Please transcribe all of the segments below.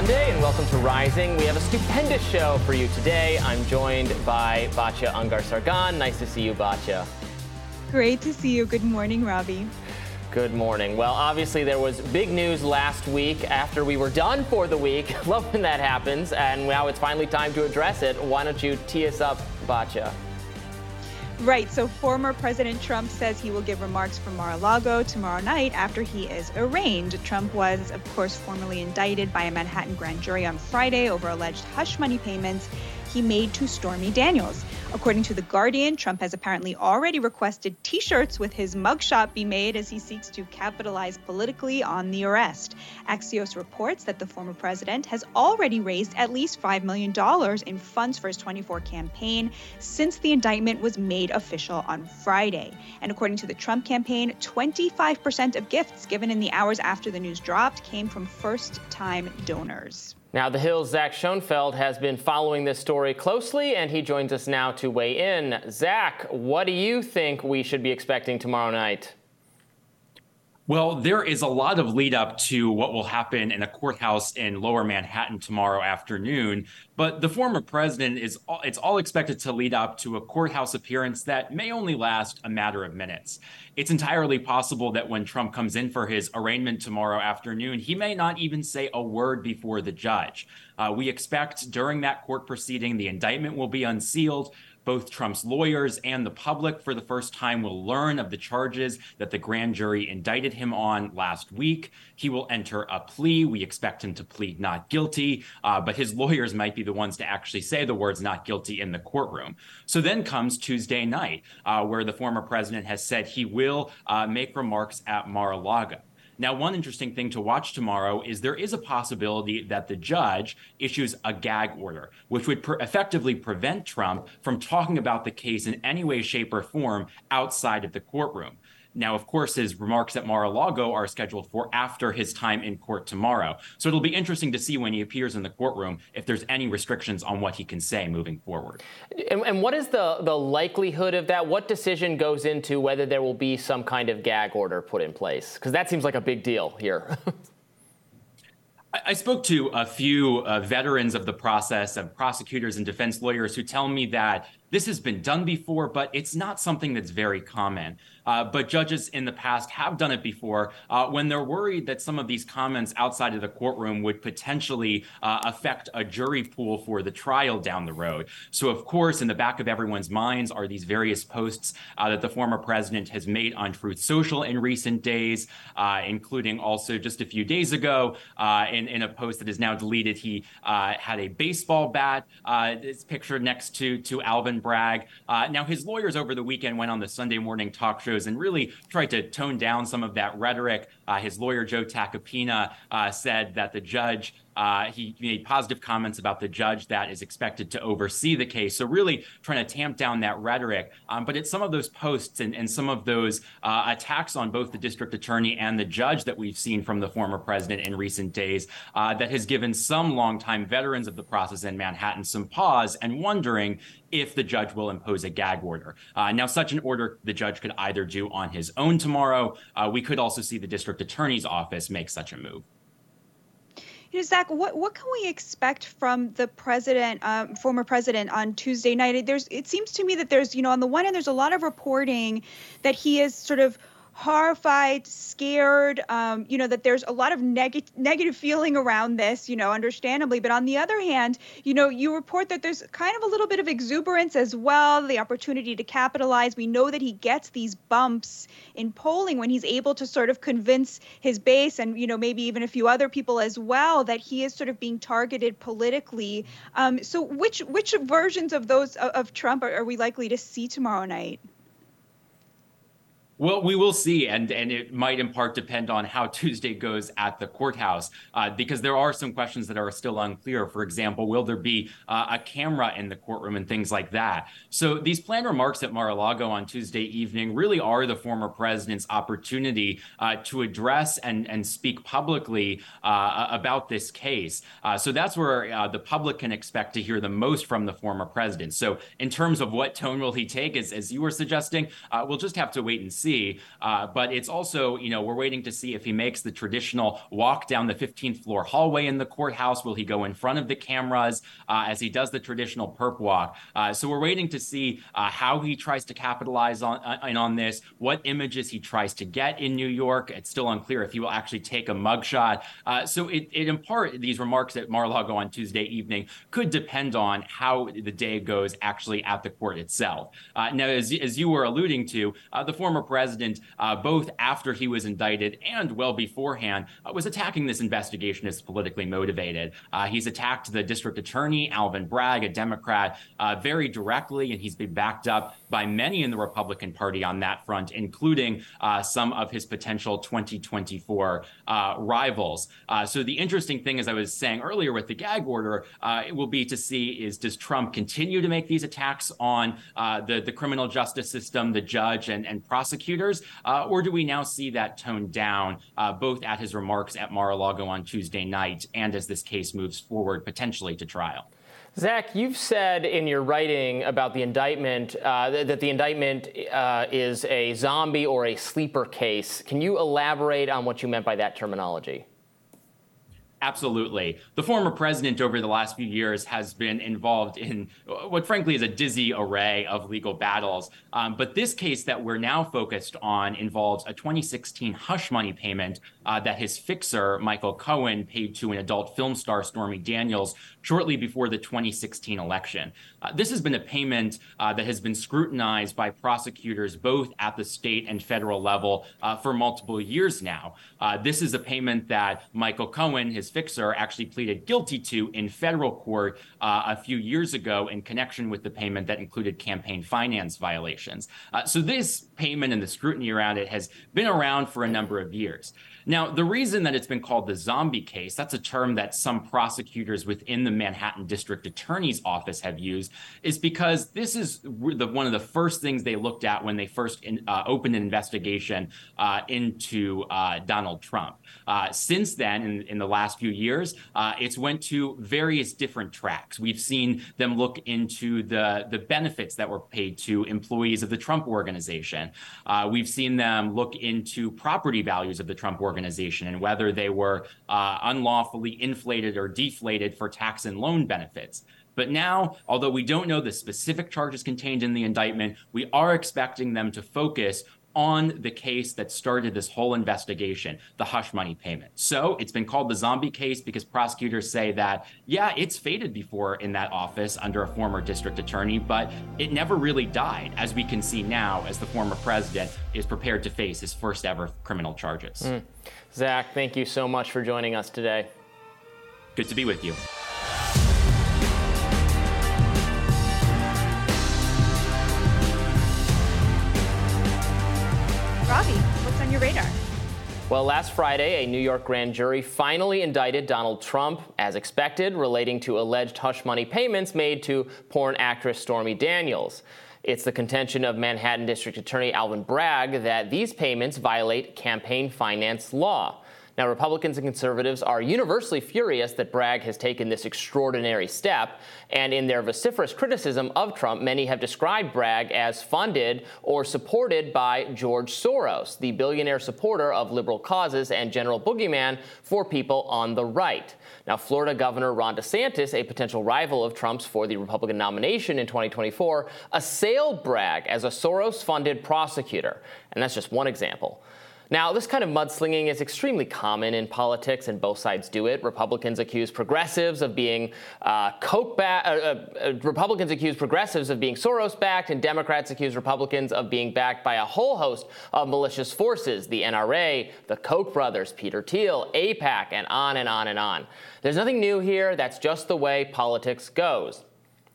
Monday and welcome to Rising. We have a stupendous show for you today. I'm joined by Batya Ungar Sargon. Nice to see you, Batya. Great to see you. Good morning, Robby. Good morning. Well, obviously, there was big news last week after we were done for the week. Love when that happens. And now it's finally time to address it. Why don't you tee us up, Batya? Right. So former President Trump says he will give remarks from Mar-a-Lago tomorrow night after he is arraigned. Trump was, of course, formally indicted by a Manhattan grand jury on Friday over alleged hush money payments he made to Stormy Daniels. According to The Guardian, Trump has apparently already requested t shirts with his mugshot be made as he seeks to capitalize politically on the arrest. Axios reports that the former president has already raised at least $5 million in funds for his 24 campaign since the indictment was made official on Friday. And according to the Trump campaign, 25% of gifts given in the hours after the news dropped came from first time donors. Now, The Hill's Zach Schonfeld has been following this story closely, and he joins us now to weigh in. Zach, what do you think we should be expecting tomorrow night? Well, there is a lot of lead up to what will happen in a courthouse in lower Manhattan tomorrow afternoon. But the former president is all, it's all expected to lead up to a courthouse appearance that may only last a matter of minutes. It's entirely possible that when Trump comes in for his arraignment tomorrow afternoon, he may not even say a word before the judge. Uh, we expect during that court proceeding, the indictment will be unsealed both Trump's lawyers and the public for the first time will learn of the charges that the grand jury indicted him on last week. He will enter a plea. We expect him to plead not guilty, uh, but his lawyers might be the ones to actually say the words not guilty in the courtroom. So then comes Tuesday night, uh, where the former president has said he will uh, make remarks at Mar a Lago. Now, one interesting thing to watch tomorrow is there is a possibility that the judge issues a gag order, which would effectively prevent Trump from talking about the case in any way, shape, or form outside of the courtroom. Now, of course, his remarks at Mar-a-Lago are scheduled for after his time in court tomorrow. So it'll be interesting to see when he appears in the courtroom if there's any restrictions on what he can say moving forward. And, and what is the, the likelihood of that? What decision goes into whether there will be some kind of gag order put in place? Because that seems like a big deal here. I spoke to a few uh, veterans of the process, of prosecutors and defense lawyers, who tell me that this has been done before, but it's not something that's very common. Uh, but judges in the past have done it before uh, when they're worried that some of these comments outside of the courtroom would potentially uh, affect a jury pool for the trial down the road. So, of course, in the back of everyone's minds are these various posts uh, that the former president has made on Truth Social in recent days, uh, including also just a few days ago uh, in, in a post that is now deleted. He had a baseball bat. it's pictured next to to Alvin Bragg. Uh, now, his lawyers over the weekend went on the Sunday morning talk shows and really tried to tone down some of that rhetoric. Uh, his lawyer, Joe Tacopina, uh, said that the judge uh, he made positive comments about the judge that is expected to oversee the case. So, really trying to tamp down that rhetoric. Um, but it's some of those posts and, and some of those uh, attacks on both the district attorney and the judge that we've seen from the former president in recent days uh, that has given some longtime veterans of the process in Manhattan some pause and wondering if the judge will impose a gag order. Uh, now, such an order the judge could either do on his own tomorrow. Uh, we could also see the district attorney's office make such a move. You know, Zach, what what can we expect from the president, um, former president, on Tuesday night? There's, it seems to me that there's, you know, on the one hand, there's a lot of reporting that he is sort of horrified, scared, um, you know, that there's a lot of neg- negative feeling around this, you know, understandably. But on the other hand, you know, you report that there's kind of a little bit of exuberance as well, the opportunity to capitalize. We know that he gets these bumps in polling when he's able to sort of convince his base and, you know, maybe even a few other people as well that he is sort of being targeted politically. Um, so which which versions of those of Trump are, are we likely to see tomorrow night? Well, we will see, and and it might in part depend on how Tuesday goes at the courthouse, uh, because there are some questions that are still unclear. For example, will there be uh, a camera in the courtroom and things like that? So these planned remarks at Mar-a-Lago on Tuesday evening really are the former president's opportunity uh, to address and and speak publicly uh, about this case. Uh, so that's where uh, the public can expect to hear the most from the former president. So in terms of what tone will he take, as as you were suggesting, we'll just have to wait and see see. Uh, but it's also, you know, we're waiting to see if he makes the traditional walk down the 15th floor hallway in the courthouse. Will he go in front of the cameras uh, as he does the traditional perp walk? Uh, so we're waiting to see uh, how he tries to capitalize on, uh, on this, what images he tries to get in New York. It's still unclear if he will actually take a mugshot. So it, it in part, these remarks at Mar-a-Lago on Tuesday evening could depend on how the day goes actually at the court itself. Now, as, as you were alluding to, the former president, uh, both after he was indicted and well beforehand, uh, was attacking this investigation as politically motivated. Uh, he's attacked the district attorney, Alvin Bragg, a Democrat, very directly, and he's been backed up by many in the Republican Party on that front, including some of his potential 2024 rivals. so the interesting thing, as I was saying earlier with the gag order, it will be to see is does Trump continue to make these attacks on uh, the, the criminal justice system, the judge, and, and prosecutors? Uh, or do we now see that toned down, uh, both at his remarks at Mar a Lago on Tuesday night and as this case moves forward potentially to trial? Zach, you've said in your writing about the indictment uh, that the indictment uh, is a zombie or a sleeper case. Can you elaborate on what you meant by that terminology? Absolutely. The former president over the last few years has been involved in what, frankly, is a dizzy array of legal battles. Um, but this case that we're now focused on involves a 2016 hush money payment uh, that his fixer, Michael Cohen, paid to an adult film star, Stormy Daniels, shortly before the 2016 election. Uh, this has been a payment uh, that has been scrutinized by prosecutors both at the state and federal level uh, for multiple years now. Uh, this is a payment that Michael Cohen, his fixer, actually pleaded guilty to in federal court uh, a few years ago in connection with the payment that included campaign finance violations. Uh, so this payment and the scrutiny around it has been around for a number of years. Now, the reason that it's been called the zombie case, that's a term that some prosecutors within the Manhattan District Attorney's Office have used, is because this is the, one of the first things they looked at when they first in, uh, opened an investigation uh, into uh, Donald Trump. Uh, since then, in, in, the last few years, uh, it's went to various different tracks. We've seen them look into the, the benefits that were paid to employees of the Trump organization. Uh, we've seen them look into property values of the Trump organization organization and whether they were uh, unlawfully inflated or deflated for tax and loan benefits. But now, although we don't know the specific charges contained in the indictment, we are expecting them to focus on the case that started this whole investigation, the hush money payment. So it's been called the zombie case because prosecutors say that, yeah, it's faded before in that office under a former district attorney, but it never really died, as we can see now as the former president is prepared to face his first ever criminal charges. Mm. Zach, thank you so much for joining us today. Good to be with you. Robby, what's on your radar? Well, last Friday, a New York grand jury finally indicted Donald Trump, as expected, relating to alleged hush money payments made to porn actress Stormy Daniels. It's the contention of Manhattan District Attorney Alvin Bragg that these payments violate campaign finance law. Now, Republicans and conservatives are universally furious that Bragg has taken this extraordinary step, and in their vociferous criticism of Trump, many have described Bragg as funded or supported by George Soros, the billionaire supporter of liberal causes and general boogeyman for people on the right. Now, Florida Governor Ron DeSantis, a potential rival of Trump's for the Republican nomination in 2024, assailed Bragg as a Soros funded prosecutor. And that's just one example. Now, this kind of mudslinging is extremely common in politics, and both sides do it. Republicans accuse progressives of being uh, Koch backed. Uh, uh, uh, Republicans accuse progressives of being Soros backed, and Democrats accuse Republicans of being backed by a whole host of malicious forces: the NRA, the Koch brothers, Peter Thiel, AIPAC, and on and on and on. There's nothing new here. That's just the way politics goes.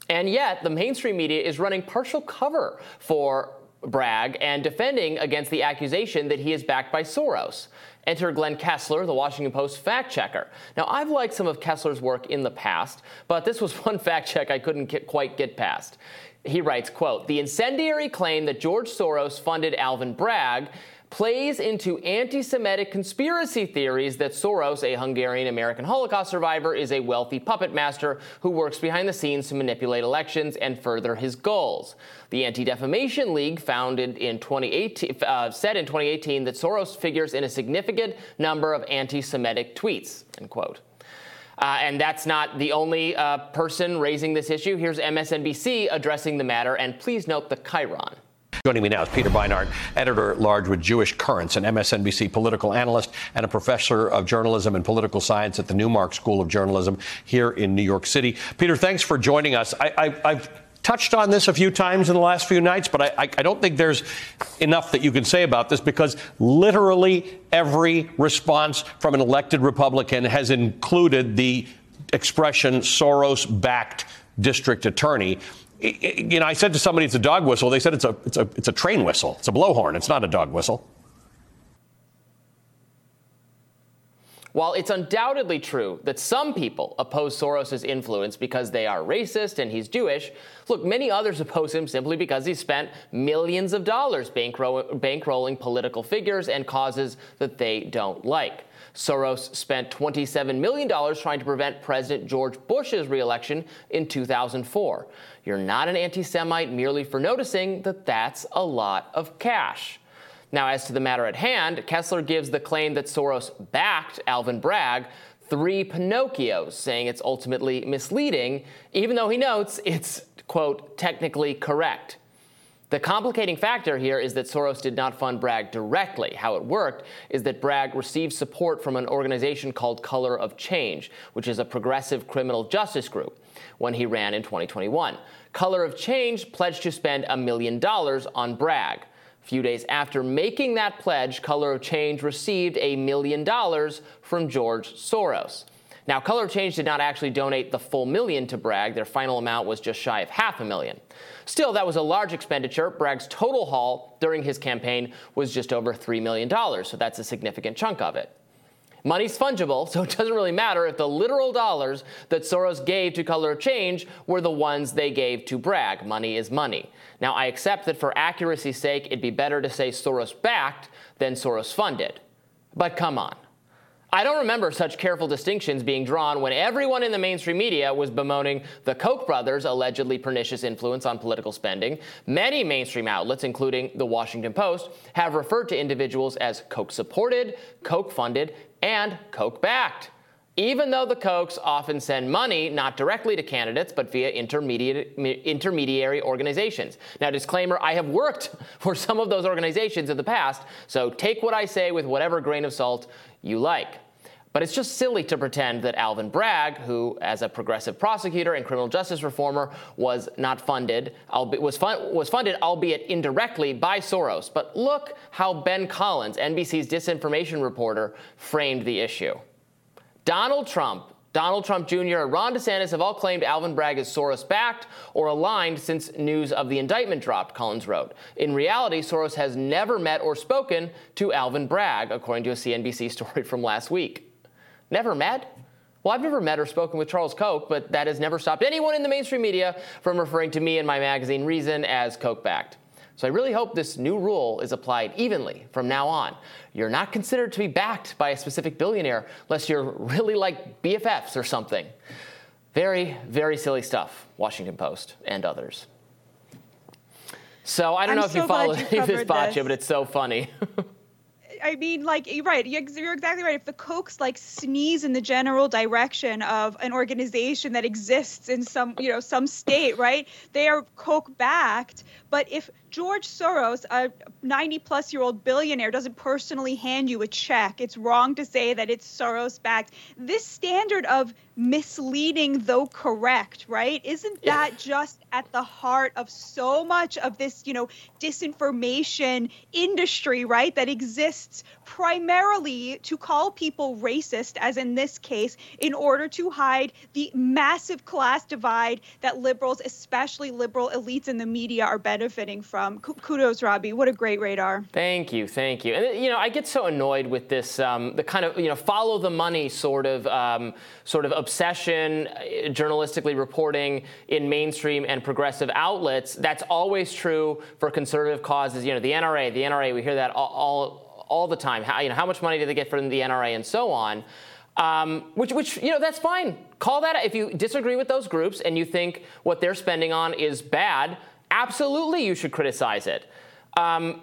And yet, the mainstream media is running partial cover for Bragg and defending against the accusation that he is backed by Soros. Enter Glenn Kessler, the Washington Post fact checker. Now, I've liked some of Kessler's work in the past, but this was one fact check I couldn't get, quite get past. He writes, quote, "The incendiary claim that George Soros funded Alvin Bragg plays into anti Semitic conspiracy theories that Soros, a Hungarian American Holocaust survivor, is a wealthy puppet master who works behind the scenes to manipulate elections and further his goals. The Anti Defamation League, founded in 2018, uh, said in 2018 that Soros figures in a significant number of anti Semitic tweets. End quote. Uh, and that's not the only uh, person raising this issue. Here's MSNBC addressing the matter, and please note the Chiron. Joining me now is Peter Beinart, editor at large with Jewish Currents, an MSNBC political analyst and a professor of journalism and political science at the Newmark School of Journalism here in New York City. Peter, thanks for joining us. I, have touched on this a few times in the last few nights, but I, I, I don't think there's enough that you can say about this because literally every response from an elected Republican has included the expression Soros backed district attorney you know, I said to somebody it's a dog whistle. They said it's a, it's a, it's a train whistle. It's a blowhorn. It's not a dog whistle. While it's undoubtedly true that some people oppose Soros' influence because they are racist and he's Jewish, look, many others oppose him simply because he spent millions of dollars bankrolling political figures and causes that they don't like. Soros spent $27 million trying to prevent President George Bush's reelection in 2004. You're not an anti Semite merely for noticing that that's a lot of cash. Now, as to the matter at hand, Kessler gives the claim that Soros backed Alvin Bragg three Pinocchios, saying it's ultimately misleading, even though he notes it's, quote, technically correct. The complicating factor here is that Soros did not fund Bragg directly. How it worked is that Bragg received support from an organization called Color of Change, which is a progressive criminal justice group, when he ran in 2021. Color of Change pledged to spend a million dollars on Bragg. Few days after making that pledge, Color of Change received a million dollars from George Soros. Now, Color of Change did not actually donate the full million to Bragg. Their final amount was just shy of half a million. Still, that was a large expenditure. Bragg's total haul during his campaign was just over $3 million, so that's a significant chunk of it. Money's fungible, so it doesn't really matter if the literal dollars that Soros gave to Color of Change were the ones they gave to Bragg. Money is money. Now, I accept that for accuracy's sake, it'd be better to say Soros backed than Soros funded. But come on. I don't remember such careful distinctions being drawn when everyone in the mainstream media was bemoaning the Koch brothers' allegedly pernicious influence on political spending. Many mainstream outlets, including the Washington Post, have referred to individuals as Koch supported, Koch funded, and Koch backed. Even though the Kochs often send money not directly to candidates, but via intermediary organizations. Now, disclaimer I have worked for some of those organizations in the past, so take what I say with whatever grain of salt you like. But it's just silly to pretend that Alvin Bragg, who, as a progressive prosecutor and criminal justice reformer, was not funded, was, fun, was funded, albeit indirectly, by Soros. But look how Ben Collins, NBC's disinformation reporter, framed the issue. Donald Trump, Donald Trump Jr., and Ron DeSantis have all claimed Alvin Bragg is Soros backed or aligned since news of the indictment dropped, Collins wrote. In reality, Soros has never met or spoken to Alvin Bragg, according to a CNBC story from last week. Never met? Well, I've never met or spoken with Charles Koch, but that has never stopped anyone in the mainstream media from referring to me and my magazine Reason as Koch backed. So I really hope this new rule is applied evenly from now on. You're not considered to be backed by a specific billionaire unless you're really like BFFs or something. Very, very silly stuff, Washington Post and others. So I don't I'm know if so you follow this, Batya, but it's so funny. I mean, like you're right. You're exactly right. If the Kochs like sneeze in the general direction of an organization that exists in some, you know, some state, right? They are Koch backed. But if George Soros, a 90 plus year old billionaire, doesn't personally hand you a check. It's wrong to say that it's Soros backed. This standard of misleading, though correct, right? Isn't that yeah. just at the heart of so much of this, you know, disinformation industry, right? That exists primarily to call people racist, as in this case, in order to hide the massive class divide that liberals, especially liberal elites in the media, are benefiting from Um, kudos, Robby. What a great radar. Thank you, thank you. And you know, I get so annoyed with this, um, the kind of you know follow the money sort of um, sort of obsession, uh, journalistically reporting in mainstream and progressive outlets. That's always true for conservative causes. You know, the NRA, the NRA. We hear that all all, all the time. How, you know, how much money do they get from the NRA and so on. Um, which, which, you know, that's fine. Call that if you disagree with those groups and you think what they're spending on is bad. Absolutely, you should criticize it. Um,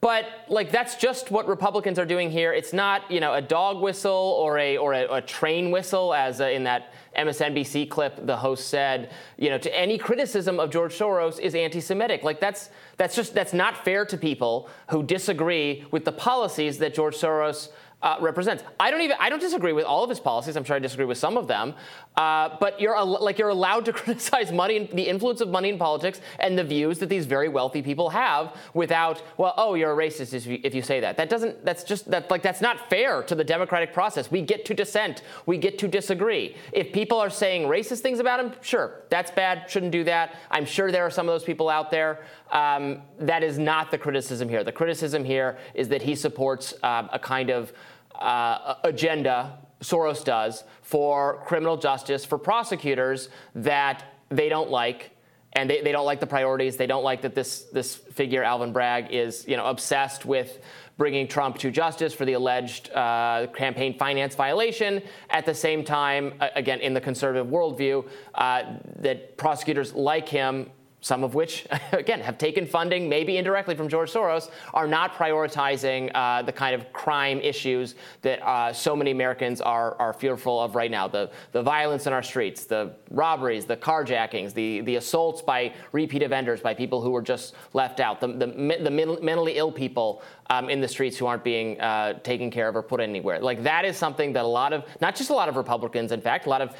but like that's just what Republicans are doing here. It's not you know a dog whistle or a or a, a train whistle, as uh, in that MSNBC clip the host said. You know, to any criticism of George Soros is anti-Semitic. Like that's that's just that's not fair to people who disagree with the policies that George Soros uh, represents. I don't even I don't disagree with all of his policies. I'm sure I disagree with some of them. Uh, but you're like you're allowed to criticize money, the influence of money in politics, and the views that these very wealthy people have, without well, oh, you're a racist if you, if you say that. That doesn't. That's just that like that's not fair to the democratic process. We get to dissent. We get to disagree. If people are saying racist things about him, sure, that's bad. Shouldn't do that. I'm sure there are some of those people out there. Um, that is not the criticism here. The criticism here is that he supports uh, a kind of uh, agenda, Soros does, for criminal justice, for prosecutors that they don't like. And they, they don't like the priorities. They don't like that this, this figure, Alvin Bragg, is you know, obsessed with bringing Trump to justice for the alleged uh, campaign finance violation. At the same time, again, in the conservative worldview, uh, that prosecutors like him some of which, again, have taken funding, maybe indirectly from George Soros, are not prioritizing uh, the kind of crime issues that uh, so many Americans are, are fearful of right now. The, the violence in our streets, the robberies, the carjackings, the, the assaults by repeat offenders, by people who were just left out, the, the, the mentally ill people um, in the streets who aren't being uh, taken care of or put anywhere. Like that is something that a lot of, not just a lot of Republicans, in fact, a lot of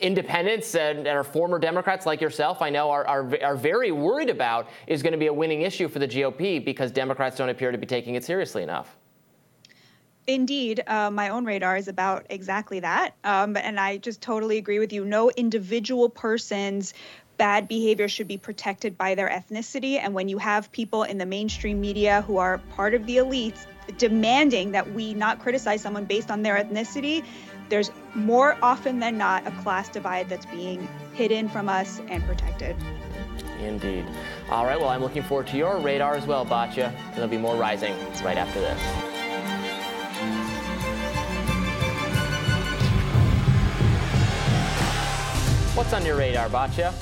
independents and, and are former Democrats like yourself, I know, are, are, are very worried about is going to be a winning issue for the GOP because Democrats don't appear to be taking it seriously enough. Indeed, uh, my own radar is about exactly that. Um, and I just totally agree with you. No individual person's bad behavior should be protected by their ethnicity. And when you have people in the mainstream media who are part of the elites demanding that we not criticize someone based on their ethnicity, there's more often than not a class divide that's being hidden from us and protected. Indeed. All right, well, I'm looking forward to your radar as well, Batya. There'll be more rising right after this. What's on your radar, Batya?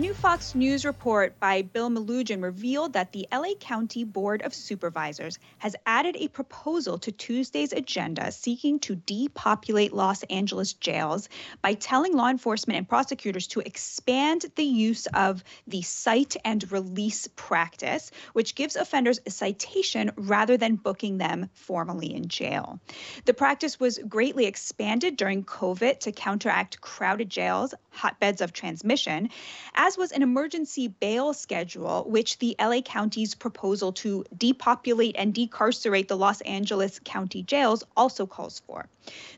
A new Fox News report by Bill Melugin revealed that the LA County Board of Supervisors has added a proposal to Tuesday's agenda seeking to depopulate Los Angeles jails by telling law enforcement and prosecutors to expand the use of the cite and release practice, which gives offenders a citation rather than booking them formally in jail. The practice was greatly expanded during COVID to counteract crowded jails, hotbeds of transmission. As as was an emergency bail schedule, which the LA County's proposal to depopulate and decarcerate the Los Angeles County jails also calls for.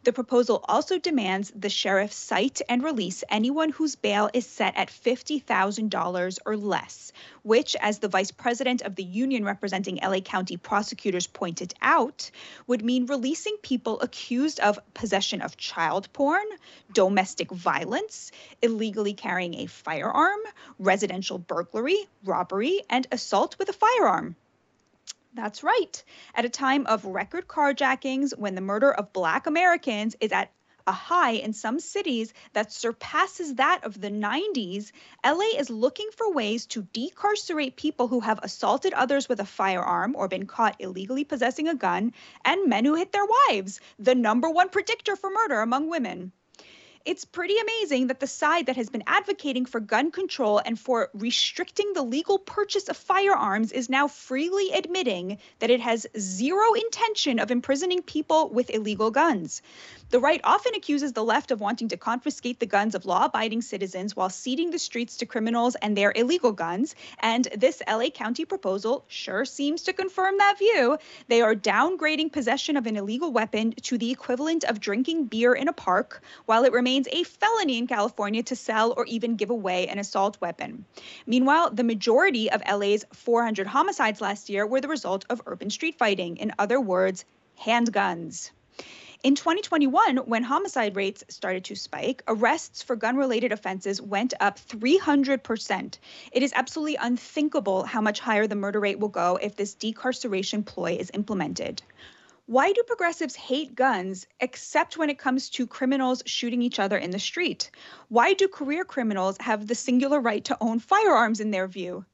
The proposal also demands the sheriff cite and release anyone whose bail is set at $50,000 or less, which, as the vice president of the union representing LA County prosecutors pointed out, would mean releasing people accused of possession of child porn, domestic violence, illegally carrying a firearm, residential burglary, robbery, and assault with a firearm. That's right. At a time of record carjackings, when the murder of Black Americans is at a high in some cities that surpasses that of the 90s, LA is looking for ways to decarcerate people who have assaulted others with a firearm or been caught illegally possessing a gun, and men who hit their wives, the number one predictor for murder among women it's pretty amazing that the side that has been advocating for gun control and for restricting the legal purchase of firearms is now freely admitting that it has zero intention of imprisoning people with illegal guns. The right often accuses the left of wanting to confiscate the guns of law abiding citizens while ceding the streets to criminals and their illegal guns. And this LA County proposal sure seems to confirm that view. They are downgrading possession of an illegal weapon to the equivalent of drinking beer in a park, while it remains remains a felony in California to sell or even give away an assault weapon. Meanwhile, the majority of LA's 400 homicides last year were the result of urban street fighting. In other words, handguns. In 2021, when homicide rates started to spike, arrests for gun related offenses went up 300%. It is absolutely unthinkable how much higher the murder rate will go if this decarceration ploy is implemented. Why do progressives hate guns except when it comes to criminals shooting each other in the street? Why do career criminals have the singular right to own firearms in their view?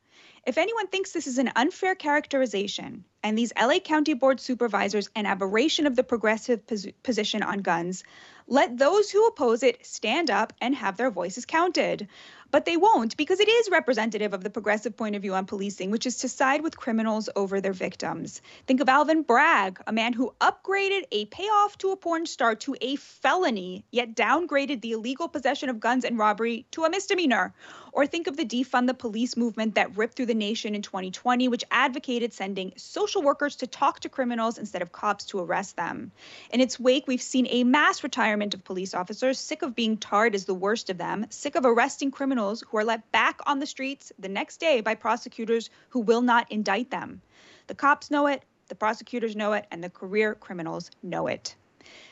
If anyone thinks this is an unfair characterization, and these LA County Board supervisors an aberration of the progressive pos- position on guns, let those who oppose it stand up and have their voices counted. But they won't because it is representative of the progressive point of view on policing, which is to side with criminals over their victims. Think of Alvin Bragg, a man who upgraded a payoff to a porn star to a felony, yet downgraded the illegal possession of guns and robbery to a misdemeanor. Or think of the defund the police movement that ripped through the nation in 2020, which advocated sending social workers to talk to criminals instead of cops to arrest them. In its wake, we've seen a mass retirement of police officers, sick of being tarred as the worst of them, sick of arresting criminals who are let back on the streets the next day by prosecutors who will not indict them. The cops know it, the prosecutors know it, and the career criminals know it.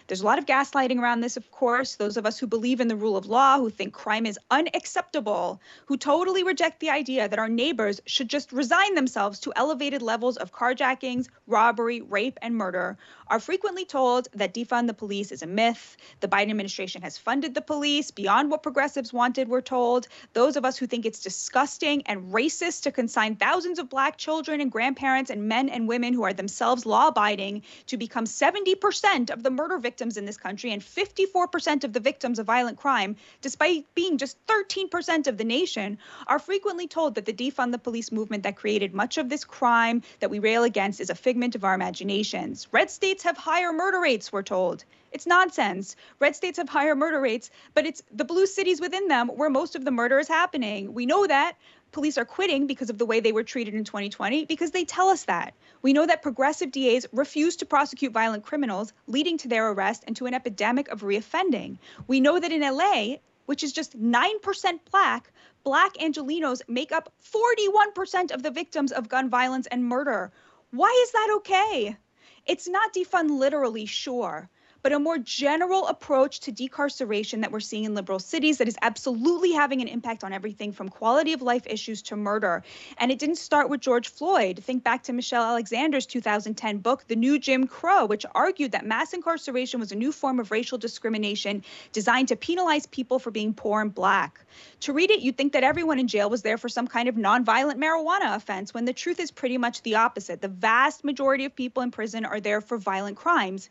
There's a lot of gaslighting around this, of course. Those of us who believe in the rule of law, who think crime is unacceptable, who totally reject the idea that our neighbors should just resign themselves to elevated levels of carjackings, robbery, rape, and murder, are frequently told that defund the police is a myth. The Biden administration has funded the police beyond what progressives wanted, we're told. Those of us who think it's disgusting and racist to consign thousands of black children and grandparents and men and women who are themselves law abiding to become 70% of the murder victims victims in this country and 54% of the victims of violent crime, despite being just 13% of the nation, are frequently told that the defund the police movement that created much of this crime that we rail against is a figment of our imaginations. Red states have higher murder rates, we're told. It's nonsense. Red states have higher murder rates, but it's the blue cities within them where most of the murder is happening. We know that police are quitting because of the way they were treated in 2020 because they tell us that. We know that progressive DAs refuse to prosecute violent criminals, leading to their arrest and to an epidemic of reoffending. We know that in LA, which is just 9% black, black Angelenos make up 41% of the victims of gun violence and murder. Why is that okay? It's not defund literally, sure, but a more general approach to decarceration that we're seeing in liberal cities that is absolutely having an impact on everything from quality of life issues to murder. And it didn't start with George Floyd. Think back to Michelle Alexander's 2010 book, The New Jim Crow, which argued that mass incarceration was a new form of racial discrimination designed to penalize people for being poor and black. To read it, you'd think that everyone in jail was there for some kind of nonviolent marijuana offense, when the truth is pretty much the opposite. The vast majority of people in prison are there for violent crimes.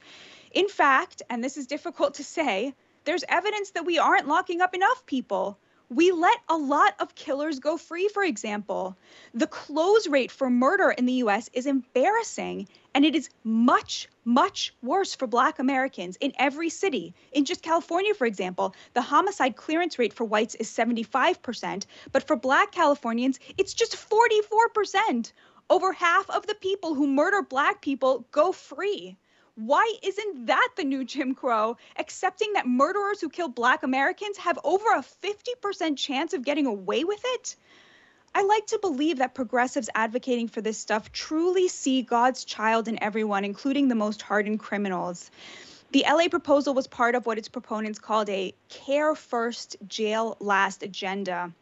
In fact, and this is difficult to say, there's evidence that we aren't locking up enough people. We let a lot of killers go free, for example. The close rate for murder in the US is embarrassing, and it is much, much worse for Black Americans in every city. In just California, for example, the homicide clearance rate for whites is 75%, but for Black Californians, it's just 44%. Over half of the people who murder Black people go free. Why isn't that the new Jim Crow? Accepting that murderers who kill black Americans have over a 50% chance of getting away with it? I like to believe that progressives advocating for this stuff truly see God's child in everyone, including the most hardened criminals. The LA proposal was part of what its proponents called a care first, jail last agenda.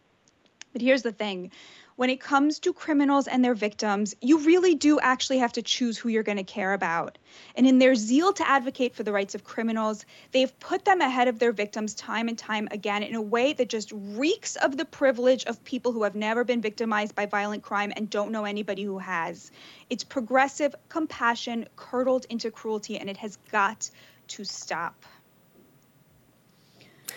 But here's the thing when it comes to criminals and their victims, you really do actually have to choose who you're going to care about. And in their zeal to advocate for the rights of criminals, they've put them ahead of their victims time and time again in a way that just reeks of the privilege of people who have never been victimized by violent crime and don't know anybody who has. It's progressive compassion curdled into cruelty, and it has got to stop.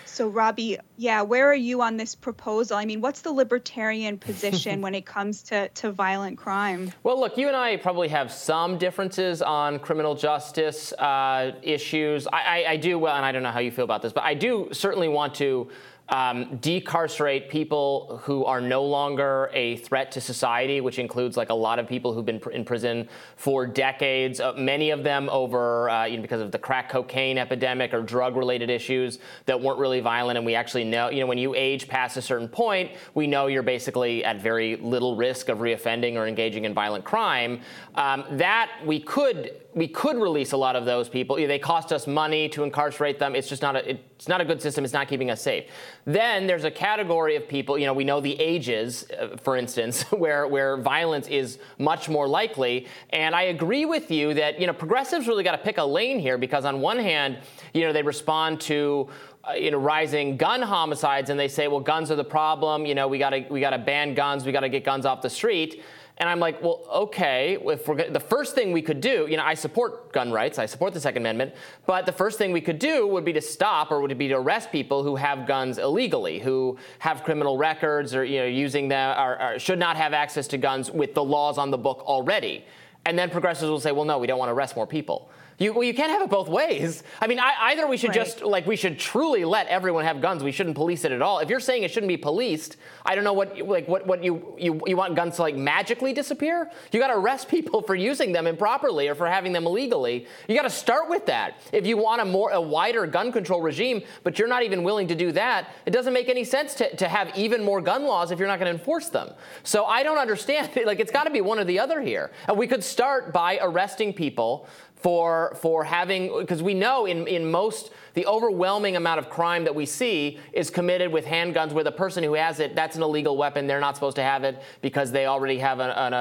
So, Robby, yeah, where are you on this proposal? I mean, what's the libertarian position when it comes to, to violent crime? Well, look, you and I probably have some differences on criminal justice uh, issues. I, I, I do, well, and I don't know how you feel about this, but I do certainly want to um, decarcerate people who are no longer a threat to society, which includes like a lot of people who've been pr- in prison for decades, uh, many of them over uh, you know, because of the crack cocaine epidemic or drug-related issues that weren't really violent. And we actually know, you know, when you age past a certain point, we know you're basically at very little risk of reoffending or engaging in violent crime. Um, that we could we could release a lot of those people. They cost us money to incarcerate them. It's just not a it's not a good system. It's not keeping us safe. Then there's a category of people. You know, we know the ages, uh, for instance, where where violence is much more likely. And I agree with you that you know progressives really got to pick a lane here because on one hand, you know, they respond to uh, you know, rising gun homicides, and they say, well, guns are the problem. You know, we got to we got to ban guns. We got to get guns off the street. And I'm like, well, okay, if we're, the first thing we could do, you know, I support gun rights, I support the Second Amendment, but the first thing we could do would be to stop or would be to arrest people who have guns illegally, who have criminal records or, you know, using them, or, or should not have access to guns with the laws on the book already. And then progressives will say, well, no, we don't want to arrest more people. You, well, you can't have it both ways. I mean, I, either we should right. just like we should truly let everyone have guns. We shouldn't police it at all. If you're saying it shouldn't be policed, I don't know what like what, what you, you you want guns to like magically disappear. You got to arrest people for using them improperly or for having them illegally. You got to start with that. If you want a more a wider gun control regime, but you're not even willing to do that, it doesn't make any sense to, to have even more gun laws if you're not going to enforce them. So I don't understand. Like it's got to be one or the other here. And we could start by arresting people for for having because we know in in most the overwhelming amount of crime that we see is committed with handguns where the person who has it. That's an illegal weapon. They're not supposed to have it because they already have an, an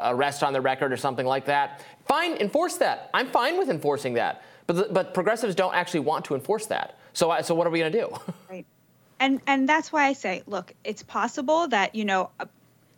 arrest on the record or something like that. Fine enforce that. I'm fine with enforcing that. But but progressives don't actually want to enforce that. So I, so what are we going to do? Right. And and that's why i say look it's possible that you know uh,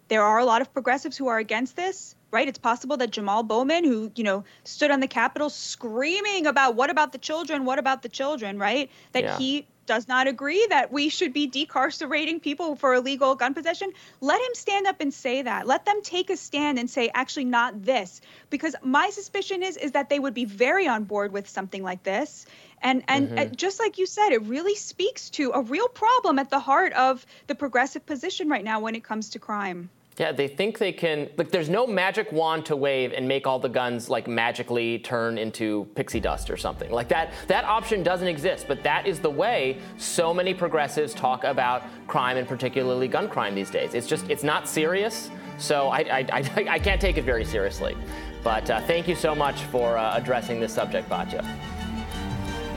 there are a lot of progressives who are against this right? It's possible that Jamal Bowman, who, you know, stood on the Capitol screaming about what about the children, what about the children, right? That yeah. he does not agree that we should be decarcerating people for illegal gun possession, let him stand up and say that. Let them take a stand and say, actually, not this. Because my suspicion is is that they would be very on board with something like this. And and mm-hmm. just like you said, it really speaks to a real problem at the heart of the progressive position right now when it comes to crime. Yeah, they think they can. Like, there's no magic wand to wave and make all the guns like magically turn into pixie dust or something like that. That option doesn't exist, but that is the way so many progressives talk about crime and particularly gun crime these days. It's just it's not serious, so I I, I, I can't take it very seriously. But uh, thank you so much for uh, addressing this subject, Batya.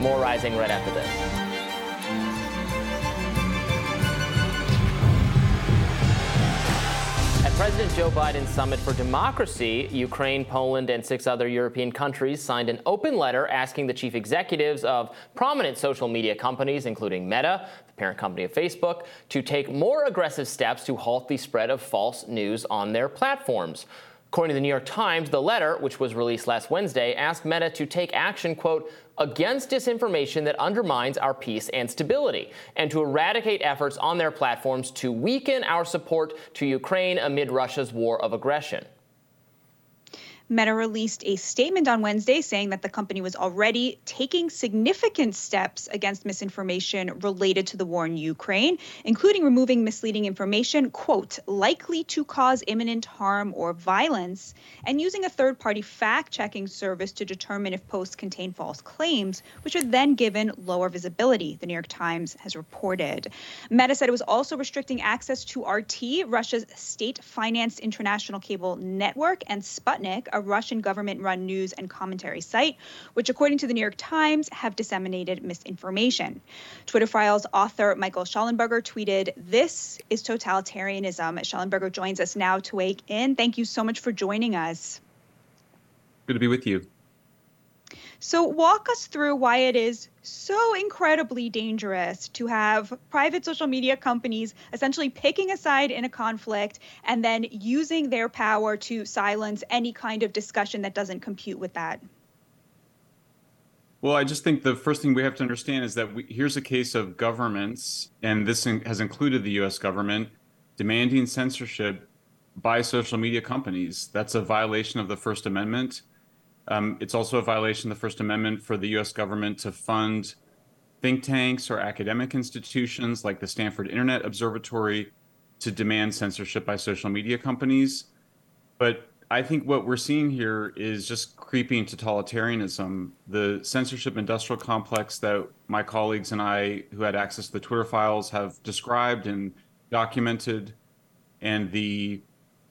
More rising right after this. President Joe Biden's Summit for Democracy, Ukraine, Poland, and six other European countries signed an open letter asking the chief executives of prominent social media companies, including Meta, the parent company of Facebook, to take more aggressive steps to halt the spread of false news on their platforms. According to the New York Times, the letter, which was released last Wednesday, asked Meta to take action, quote, against disinformation that undermines our peace and stability, and to eradicate efforts on their platforms to weaken our support to Ukraine amid Russia's war of aggression. Meta released a statement on Wednesday saying that the company was already taking significant steps against misinformation related to the war in Ukraine, including removing misleading information, quote, likely to cause imminent harm or violence, and using a third party fact checking service to determine if posts contain false claims, which are then given lower visibility, the New York Times has reported. Meta said it was also restricting access to RT, Russia's state financed international cable network, and Sputnik, Russian government run news and commentary site, which, according to the New York Times, have disseminated misinformation. Twitter Files author Michael Shellenberger tweeted, This is totalitarianism. Shellenberger joins us now to weigh in. Thank you so much for joining us. Good to be with you. So, walk us through why it is so incredibly dangerous to have private social media companies essentially picking a side in a conflict and then using their power to silence any kind of discussion that doesn't compute with that. Well, I just think the first thing we have to understand is that we, here's a case of governments, and this in, has included the US government, demanding censorship by social media companies. That's a violation of the First Amendment. Um, it's also a violation of the First Amendment for the U.S. government to fund think tanks or academic institutions like the Stanford Internet Observatory to demand censorship by social media companies. But I think what we're seeing here is just creeping totalitarianism. The censorship industrial complex that my colleagues and I, who had access to the Twitter files, have described and documented, and the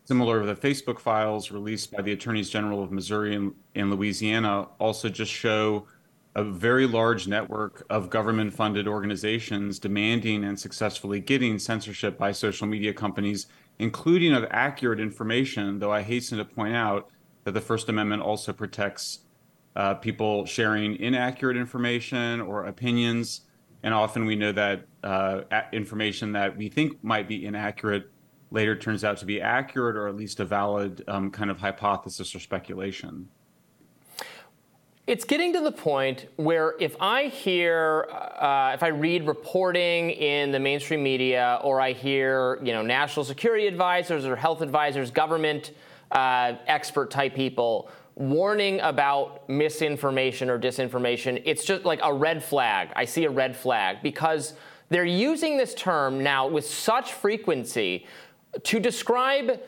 similar to the Facebook files released by the attorneys general of Missouri and, and Louisiana also just show a very large network of government funded organizations demanding and successfully getting censorship by social media companies, including of accurate information, though I hasten to point out that the First Amendment also protects uh, people sharing inaccurate information or opinions. And often we know that uh, information that we think might be inaccurate later turns out to be accurate or at least a valid um, kind of hypothesis or speculation. It's getting to the point where if I hear, uh, if I read reporting in the mainstream media, or I hear, you know, national security advisors or health advisors, government uh, expert type people warning about misinformation or disinformation, it's just like a red flag. I see a red flag because they're using this term now with such frequency to describe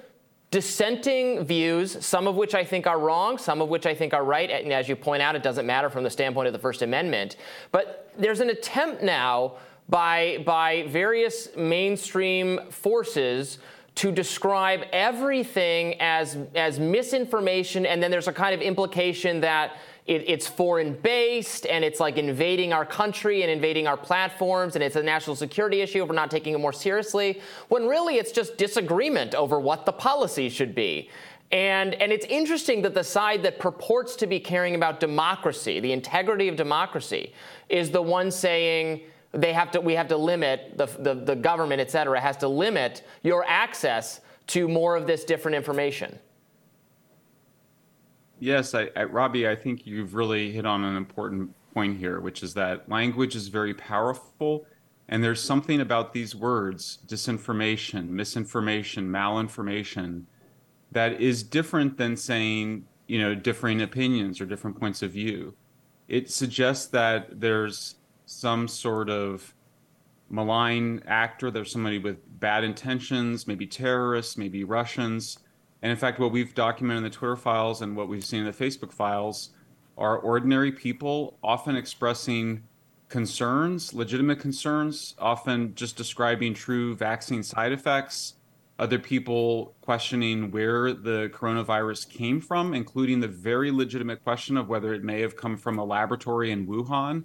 dissenting views, some of which I think are wrong, some of which I think are right. And as you point out, it doesn't matter from the standpoint of the First Amendment. But there's an attempt now by, by various mainstream forces to describe everything as, as misinformation, and then there's a kind of implication that it, it's foreign based and it's like invading our country and invading our platforms and it's a national security issue if we're not taking it more seriously, when really it's just disagreement over what the policy should be. And, and it's interesting that the side that purports to be caring about democracy, the integrity of democracy, is the one saying they have to, we have to limit, the, the, the government, et cetera, has to limit your access to more of this different information. Yes, I, I, Robby, I think you've really hit on an important point here, which is that language is very powerful. And there's something about these words, disinformation, misinformation, malinformation, that is different than saying, you know, differing opinions or different points of view. It suggests that there's some sort of malign actor, there's somebody with bad intentions, maybe terrorists, maybe Russians and in fact, what we've documented in the Twitter files and what we've seen in the Facebook files are ordinary people often expressing concerns, legitimate concerns, often just describing true vaccine side effects, other people questioning where the coronavirus came from, including the very legitimate question of whether it may have come from a laboratory in Wuhan.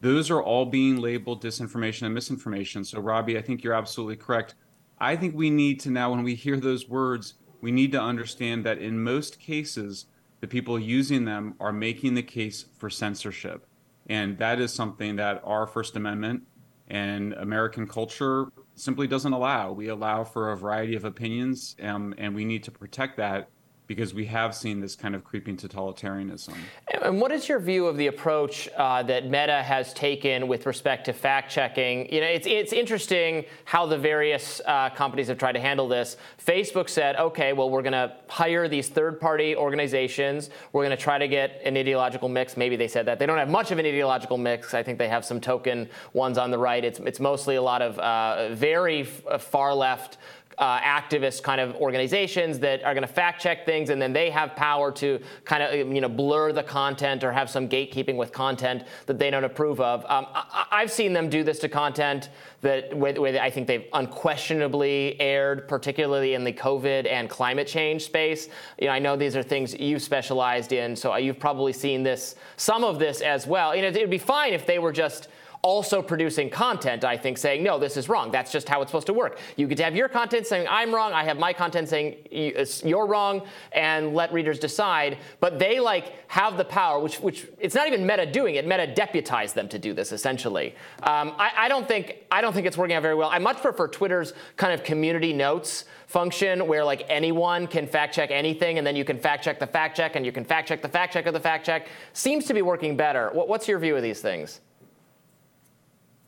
Those are all being labeled disinformation and misinformation. So, Robby, I think you're absolutely correct. I think we need to now, when we hear those words, we need to understand that in most cases, the people using them are making the case for censorship. And that is something that our First Amendment and American culture simply doesn't allow. We allow for a variety of opinions, um, and we need to protect that because we have seen this kind of creeping totalitarianism. And what is your view of the approach uh, that Meta has taken with respect to fact checking? You know, it's it's interesting how the various uh, companies have tried to handle this. Facebook said, okay, well, we're going to hire these third-party organizations. We're going to try to get an ideological mix. Maybe they said that they don't have much of an ideological mix. I think they have some token ones on the right. It's it's mostly a lot of uh, very f- far left uh, activist kind of organizations that are going to fact check things, and then they have power to kind of you know blur the content or have some gatekeeping with content that they don't approve of. Um, I, have seen them do this to content that I think they've unquestionably erred, particularly in the COVID and climate change space. You know, I know these are things you've specialized in, so you've probably seen this, some of this as well. You know, it'd be fine if they were just also producing content, I think, saying, no, this is wrong. That's just how it's supposed to work. You get to have your content saying, I'm wrong. I have my content saying, you're wrong, and let readers decide. But they like have the power, which, which it's not even Meta doing it. Meta deputized them to do this, essentially. Um, I, I, don't think, I don't think it's working out very well. I much prefer Twitter's kind of community notes function where like anyone can fact check anything and then you can fact check the fact check and you can fact check the fact check of the fact check seems to be working better. What's your view of these things?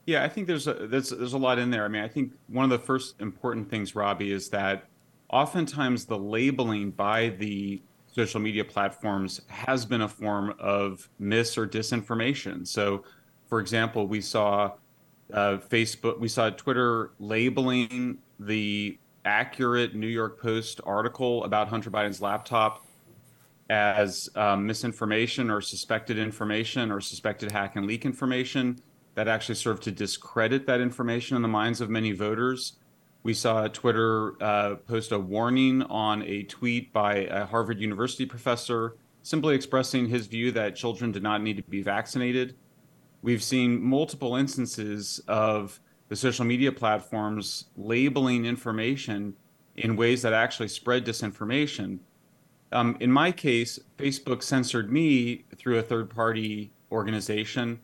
Yeah, I think there's a there's there's a lot in there. I mean, I think one of the first important things, Robby, is that oftentimes the labeling by the social media platforms has been a form of mis or disinformation. So For example, we saw uh, Facebook, we saw Twitter labeling the accurate New York Post article about Hunter Biden's laptop as um, misinformation or suspected information or suspected hack and leak information that actually served to discredit that information in the minds of many voters. We saw Twitter uh, post a warning on a tweet by a Harvard University professor simply expressing his view that children did not need to be vaccinated. We've seen multiple instances of the social media platforms labeling information in ways that actually spread disinformation. Um, in my case, Facebook censored me through a third party organization.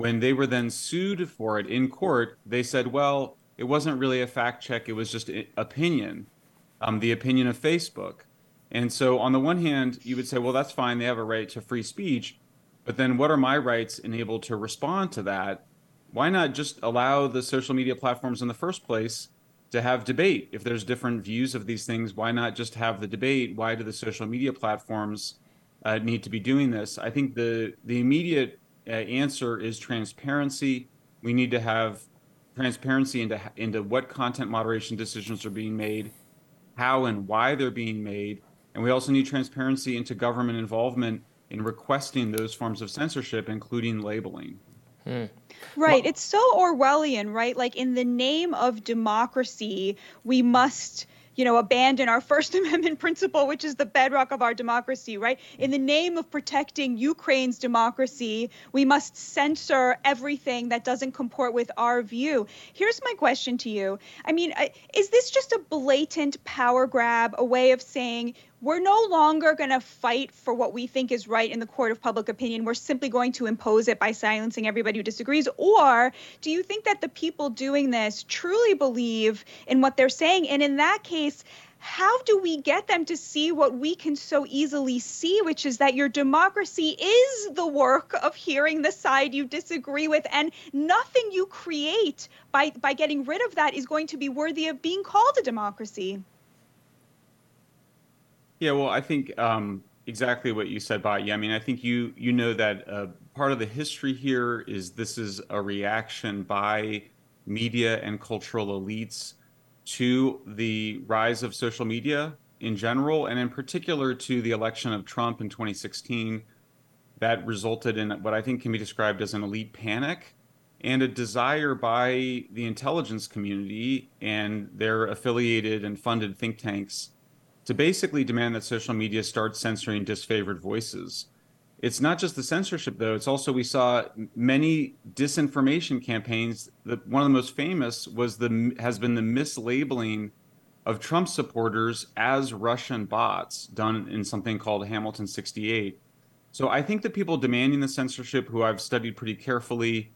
When they were then sued for it in court, they said, well, it wasn't really a fact check, it was just opinion, um, the opinion of Facebook. And so, on the one hand, you would say, well, that's fine, they have a right to free speech. But then, what are my rights enabled to respond to that? Why not just allow the social media platforms in the first place to have debate? If there's different views of these things, why not just have the debate? Why do the social media platforms uh, need to be doing this? I think the the immediate answer is transparency. We need to have transparency into into what content moderation decisions are being made, how and why they're being made, and we also need transparency into government involvement in requesting those forms of censorship, including labeling. Hmm. Right. Well, it's so Orwellian, right? Like in the name of democracy, we must you know, abandon our First Amendment principle, which is the bedrock of our democracy, right? In the name of protecting Ukraine's democracy, we must censor everything that doesn't comport with our view. Here's my question to you. I mean, uh, is this just a blatant power grab, a way of saying we're no longer going to fight for what we think is right in the court of public opinion. We're simply going to impose it by silencing everybody who disagrees. Or do you think that the people doing this truly believe in what they're saying? And in that case, how do we get them to see what we can so easily see, which is that your democracy is the work of hearing the side you disagree with, and nothing you create by, by getting rid of that is going to be worthy of being called a democracy? Yeah, well, I think um, exactly what you said, Batya. I mean, I think you you know that uh, part of the history here is this is a reaction by media and cultural elites to the rise of social media in general, and in particular to the election of Trump in 2016. That resulted in what I think can be described as an elite panic and a desire by the intelligence community and their affiliated and funded think tanks to basically demand that social media start censoring disfavored voices. It's not just the censorship, though. It's also we saw many disinformation campaigns. That one of the most famous was the has been the mislabeling of Trump supporters as Russian bots, done in something called Hamilton 68. So I think the people demanding the censorship, who I've studied pretty carefully,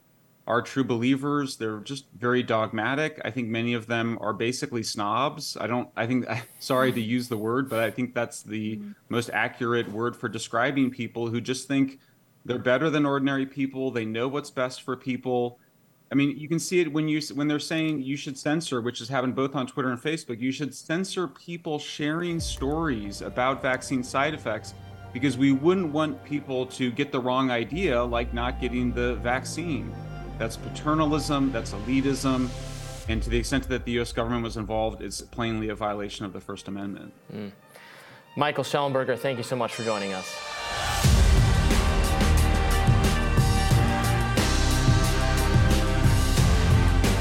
are true believers. They're just very dogmatic. I think many of them are basically snobs. I don't, I think, sorry to use the word, but I think that's the mm-hmm. most accurate word for describing people who just think they're better than ordinary people. They know what's best for people. I mean, you can see it when you when they're saying you should censor, which has happened both on Twitter and Facebook. You should censor people sharing stories about vaccine side effects because we wouldn't want people to get the wrong idea, like not getting the vaccine. That's paternalism, that's elitism, and to the extent that the U.S. government was involved, it's plainly a violation of the First Amendment. Mm. Michael Shellenberger, thank you so much for joining us.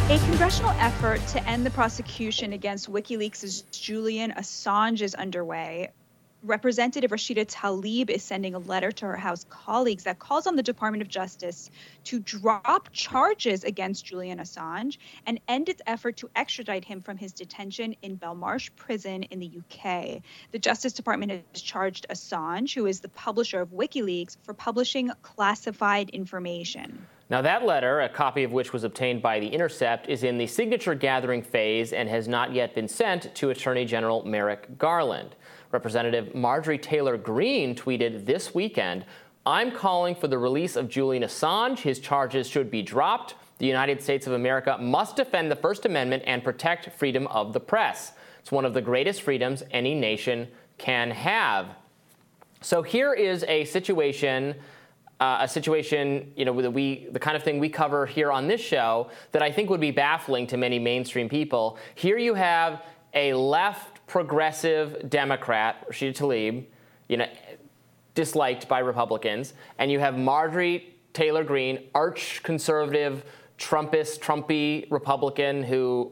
A congressional effort to end the prosecution against WikiLeaks' Julian Assange is underway. Representative Rashida Tlaib is sending a letter to her House colleagues that calls on the Department of Justice to drop charges against Julian Assange and end its effort to extradite him from his detention in Belmarsh prison in the UK. The Justice Department has charged Assange, who is the publisher of WikiLeaks, for publishing classified information. Now, that letter, a copy of which was obtained by The Intercept, is in the signature gathering phase and has not yet been sent to Attorney General Merrick Garland. Representative Marjorie Taylor Greene tweeted this weekend I'm calling for the release of Julian Assange. His charges should be dropped. The United States of America must defend the First Amendment and protect freedom of the press. It's one of the greatest freedoms any nation can have. So here is a situation uh, a situation, you know, we, the kind of thing we cover here on this show that I think would be baffling to many mainstream people. Here you have a left progressive Democrat, Rashida Tlaib, you know, disliked by Republicans, and you have Marjorie Taylor Greene, arch conservative, Trumpist, Trumpy Republican who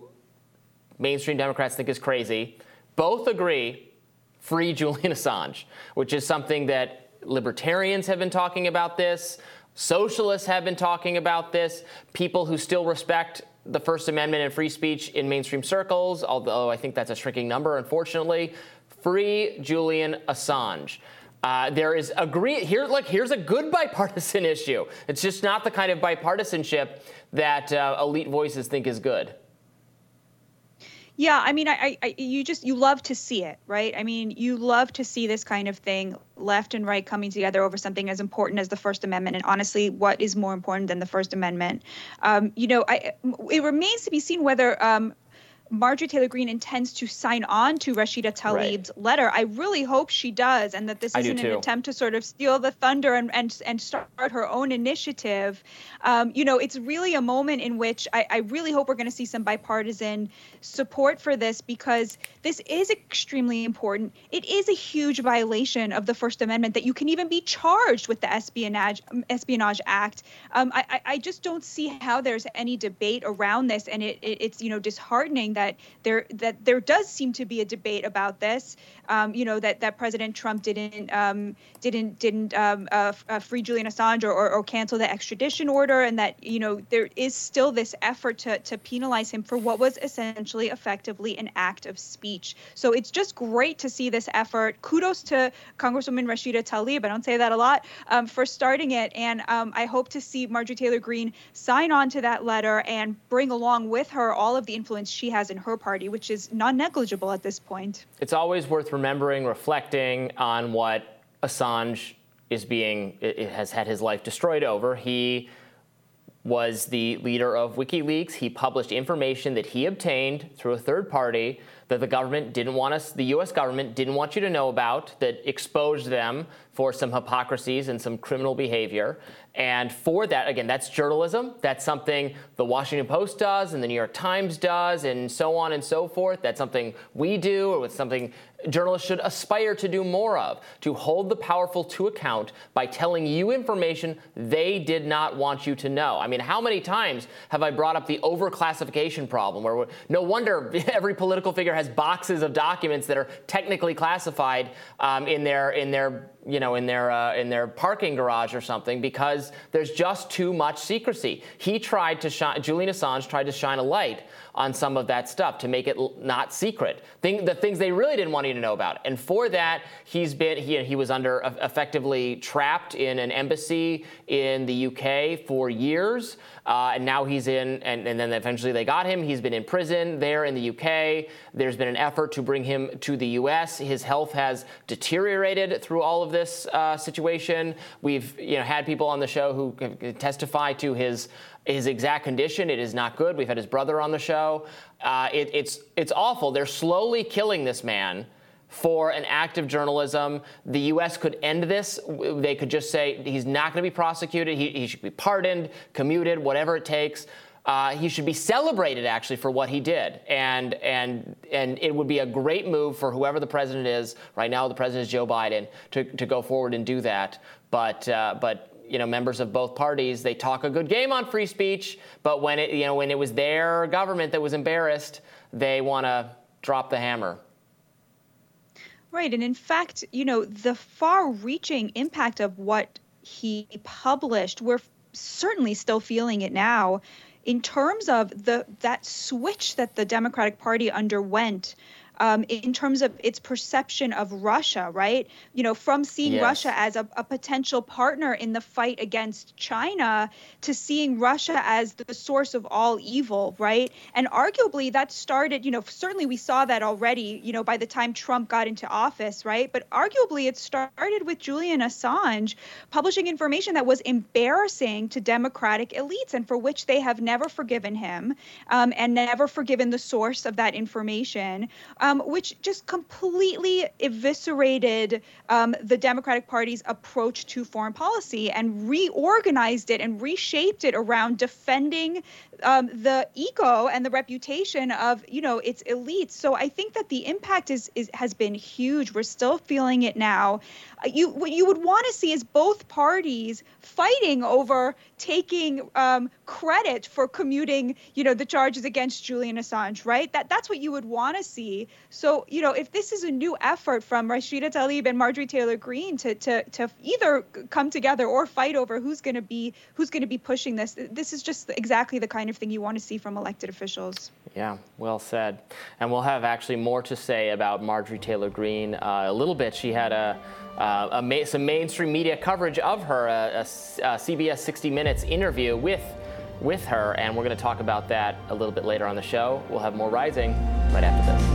mainstream Democrats think is crazy. Both agree free Julian Assange, which is something that libertarians have been talking about this, socialists have been talking about this, people who still respect the First Amendment and free speech in mainstream circles, although I think that's a shrinking number, unfortunately. Free Julian Assange. Uh, there is agree here. Like here's a good bipartisan issue. It's just not the kind of bipartisanship that uh, elite voices think is good. Yeah, I mean, I, I, you just you love to see it, right? I mean, you love to see this kind of thing, left and right coming together over something as important as the First Amendment. And honestly, what is more important than the First Amendment? Um, you know, I, it remains to be seen whether um, Marjorie Taylor Greene intends to sign on to Rashida Tlaib's right. letter. I really hope she does, and that this isn't an attempt to sort of steal the thunder and and, and start her own initiative. Um, you know, it's really a moment in which I, I really hope we're going to see some bipartisan support for this because this is extremely important. It is a huge violation of the First Amendment that you can even be charged with the Espionage Espionage Act. Um, I, I just don't see how there's any debate around this, and it, it it's you know disheartening that that there that there does seem to be a debate about this. Um, you know that that President Trump didn't um, didn't didn't um, uh, uh, free Julian Assange or, or, or, cancel the extradition order, and that you know there is still this effort to to penalize him for what was essentially effectively an act of speech. So it's just great to see this effort. Kudos to Congresswoman Rashida Tlaib. I don't say that a lot um, for starting it, and um, I hope to see Marjorie Taylor Greene sign on to that letter and bring along with her all of the influence she has in her party, which is non negligible at this point. It's always worth reflecting on what Assange is being, has had his life destroyed over. He was the leader of WikiLeaks. He published information that he obtained through a third party that the government didn't want us, the US government didn't want you to know about, that exposed them for some hypocrisies and some criminal behavior. And for that, again, that's journalism. That's something the Washington Post does and the New York Times does, and so on and so forth. That's something we do, or it's something journalists should aspire to do more of to hold the powerful to account by telling you information they did not want you to know. I mean, how many times have I brought up the overclassification problem where no wonder every political figure has boxes of documents that are technically classified um, in their in their you know, in their uh, in their parking garage or something because there's just too much secrecy. He tried to shine. Julian Assange tried to shine a light on some of that stuff to make it not secret. Thing, the things they really didn't want you to know about. And for that, he's been he, he was under effectively trapped in an embassy in the UK for years. Uh, and now he's in, and, and, then eventually they got him. He's been in prison there in the UK. There's been an effort to bring him to the US. His health has deteriorated through all of this uh, situation. We've you know had people on the show who testify to his his exact condition. It is not good. We've had his brother on the show. Uh, it, it's it's awful. They're slowly killing this man for an act of journalism. The U.S. could end this. They could just say he's not going to be prosecuted. He, he, should be pardoned, commuted, whatever it takes. Uh, he should be celebrated actually for what he did, and and and it would be a great move for whoever the president is. Right now, the president is Joe Biden to, to go forward and do that. But uh, but you know members of both parties they talk a good game on free speech, but when it you know when it was their government that was embarrassed, they want to drop the hammer. Right, and in fact, you know the far-reaching impact of what he published, we're certainly still feeling it now in terms of the that switch that the Democratic Party underwent um, in terms of its perception of Russia, right? You know, from seeing yes. Russia as a, a, potential partner in the fight against China to seeing Russia as the source of all evil, right? And arguably that started, you know, certainly we saw that already, you know, by the time Trump got into office, right? But arguably it started with Julian Assange publishing information that was embarrassing to Democratic elites and for which they have never forgiven him um, and never forgiven the source of that information. Um, um, which just completely eviscerated um, the Democratic Party's approach to foreign policy and reorganized it and reshaped it around defending um, the ego and the reputation of you know its elites. So I think that the impact is, is has been huge. We're still feeling it now. Uh, you what you would want to see is both parties fighting over taking um, credit for commuting you know the charges against Julian Assange, right? That that's what you would want to see. So you know if this is a new effort from Rashida Tlaib and Marjorie Taylor Greene to to to either come together or fight over who's going to be who's going to be pushing this, this is just exactly the kind of thing you want to see from elected officials. Yeah, well said. And we'll have actually more to say about Marjorie Taylor Greene uh, a little bit. She had a, uh, a some mainstream media coverage of her, a, a, a CBS 60 Minutes interview with with her, and we're going to talk about that a little bit later on the show. We'll have more rising right after this.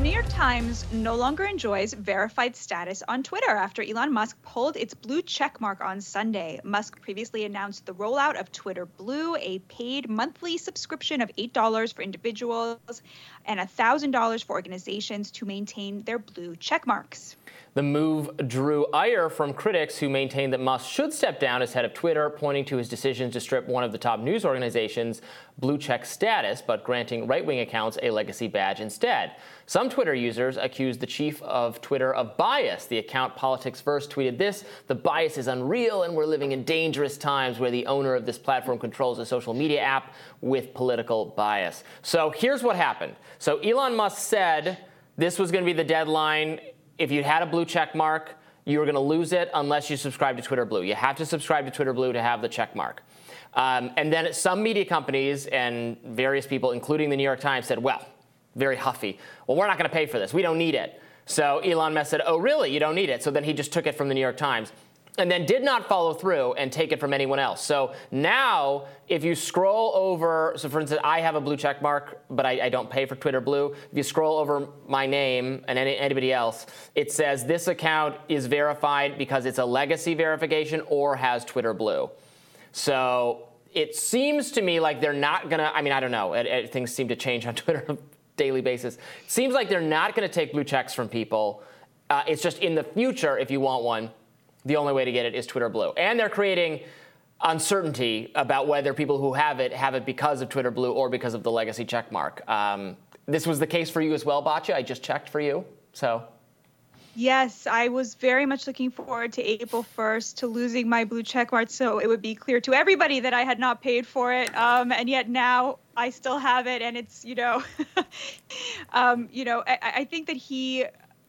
The New York Times no longer enjoys verified status on Twitter after Elon Musk pulled its blue checkmark on Sunday. Musk previously announced the rollout of Twitter Blue, a paid monthly subscription of $8 for individuals and $1,000 for organizations to maintain their blue checkmarks. The move drew ire from critics who maintained that Musk should step down as head of Twitter, pointing to his decision to strip one of the top news organizations blue check status, but granting right wing accounts a legacy badge instead. Some Twitter users accused the chief of Twitter of bias. The account Politics First tweeted this The bias is unreal, and we're living in dangerous times where the owner of this platform controls a social media app with political bias. So here's what happened. So Elon Musk said this was going to be the deadline if you had a blue check mark, you were going to lose it unless you subscribe to Twitter Blue. You have to subscribe to Twitter Blue to have the check mark. Um, and then some media companies and various people, including the New York Times, said, well, very huffy, well, we're not going to pay for this. We don't need it. So Elon Musk said, oh, really? You don't need it. So then he just took it from the New York Times and then did not follow through and take it from anyone else. So now, if you scroll over, so for instance, I have a blue check mark, but I, I don't pay for Twitter Blue. If you scroll over my name and any, anybody else, it says this account is verified because it's a legacy verification or has Twitter Blue. So it seems to me like they're not gonna. I mean, I don't know. It, it, things seem to change on Twitter on a daily basis. Seems like they're not to take blue checks from people. Uh, it's just in the future, if you want one, the only way to get it is Twitter Blue. And they're creating uncertainty about whether people who have it have it because of Twitter Blue or because of the legacy checkmark. Um, this was the case for you as well, Batya. I just checked for you. So. Yes, I was very much looking forward to April 1st to losing my blue checkmark so it would be clear to everybody that I had not paid for it. Um, and yet now I still have it. And it's, you know, um, you know, I, I think that he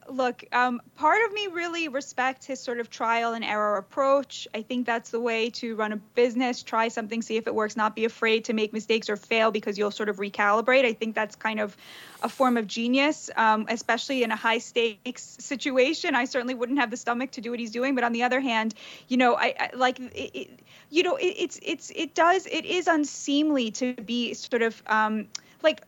look, um, part of me really respects his sort of trial and error approach. I think that's the way to run a business. Try something, see if it works. Not be afraid to make mistakes or fail because you'll sort of recalibrate. I think that's kind of a form of genius, um, especially in a high stakes situation. I certainly wouldn't have the stomach to do what he's doing. But on the other hand, you know, I, I like, it, it, you know, it, it's it's it does it is unseemly to be sort of. Um, like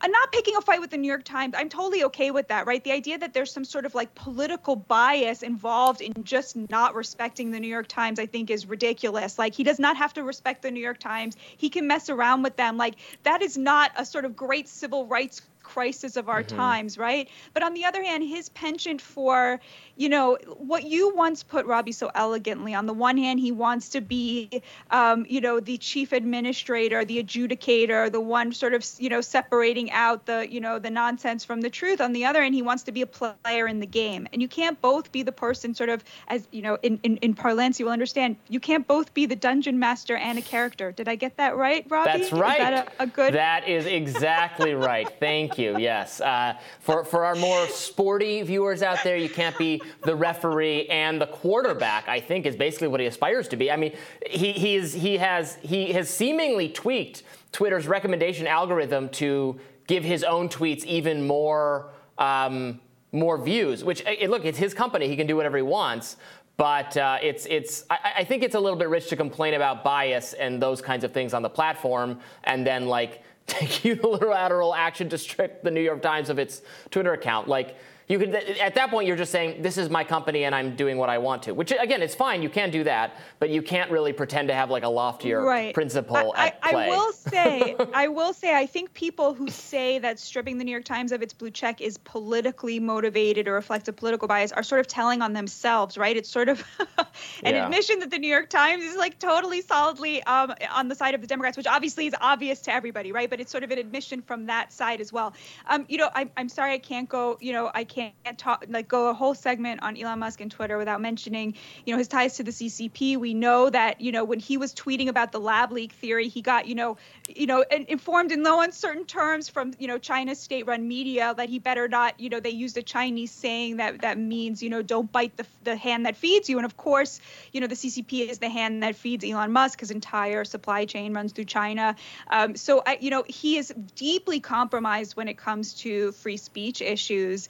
I'm not picking a fight with the New York Times. I'm totally okay with that, right? The idea that there's some sort of like political bias involved in just not respecting the New York Times, I think is ridiculous. Like he does not have to respect the New York Times. He can mess around with them. Like that is not a sort of great civil rights crisis of our mm-hmm. times, right? But on the other hand, his penchant for, you know, what you once put Robby so elegantly. On the one hand, he wants to be, um, you know, the chief administrator, the adjudicator, the one sort of, you know, separating out the, you know, the nonsense from the truth. On the other hand, he wants to be a player in the game, and you can't both be the person sort of, as you know, in in, in parlance, you will understand. You can't both be the dungeon master and a character. Did I get that right, Robby That's right. Is that a, a good? That is exactly right. Thank you you. Yes. Uh, for for our more sporty viewers out there, you can't be the referee and the quarterback. I think is basically what he aspires to be. I mean, he he's he has he has seemingly tweaked Twitter's recommendation algorithm to give his own tweets even more. Um, more views, which eh, look, it's his company. He can do whatever he wants. But uh, it's it's I, I, think it's a little bit rich to complain about bias and those kinds of things on the platform, and then like unilateral action to strip the New York Times of its Twitter account. Like, You could at that point you're just saying this is my company and I'm doing what I want to. Which again, it's fine. You can do that, but you can't really pretend to have like a loftier right. principle I, at play. I will say, I will say, I think people who say that stripping the New York Times of its blue check is politically motivated or reflects a political bias are sort of telling on themselves, right? It's sort of an yeah. admission that the New York Times is like totally solidly um, on the side of the Democrats, which obviously is obvious to everybody, right? But it's sort of an admission from that side as well. Um, you know, I, I'm sorry I can't go. You know, I can't talk like go a whole segment on Elon Musk and Twitter without mentioning, you know, his ties to the CCP. We know that you know when he was tweeting about the lab leak theory, he got you know, you know, informed in no uncertain terms from you know China's state-run media that he better not. You know, they used a Chinese saying that that means you know don't bite the the hand that feeds you. And of course, you know, the CCP is the hand that feeds Elon Musk. His entire supply chain runs through China. Um, so I, you know, he is deeply compromised when it comes to free speech issues.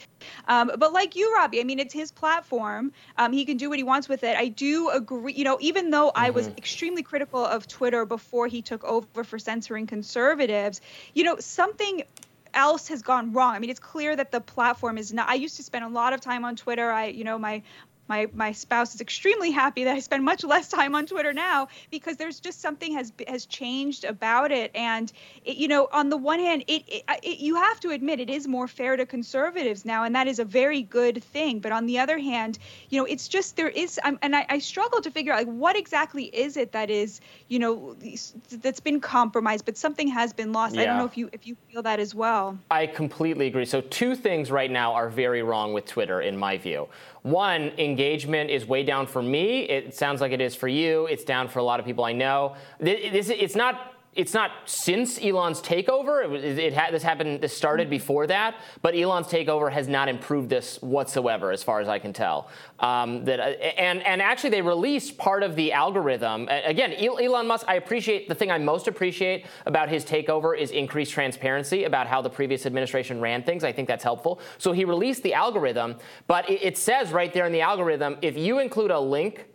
Um, but like you, Robby, I mean, it's his platform. Um, he can do what he wants with it. I do agree. You know, even though mm-hmm. I was mm-hmm. extremely critical of Twitter before he took over for censoring conservatives, you know, something else has gone wrong. I mean, it's clear that the platform is not. I used to spend a lot of time on Twitter. I, you know, my my my spouse is extremely happy that I spend much less time on Twitter now because there's just something has has changed about it. And it, you know, on the one hand, it, it, it you have to admit it is more fair to conservatives now, and that is a very good thing. But on the other hand, you know, it's just there is, I'm, and I, I struggle to figure out like what exactly is it that is, you know, that's been compromised, but something has been lost. Yeah. I don't know if you if you feel that as well. I completely agree. So two things right now are very wrong with Twitter, in my view. One, engagement is way down for me. It sounds like it is for you. It's down for a lot of people I know. This, it's not it's not since Elon's takeover. It, was, it had, this happened. This started mm-hmm. before that, but Elon's takeover has not improved this whatsoever, as far as I can tell. Um, that and and actually, they released part of the algorithm. Again, Elon Musk. I appreciate the thing I most appreciate about his takeover is increased transparency about how the previous administration ran things. I think that's helpful. So he released the algorithm, but it, it says right there in the algorithm if you include a link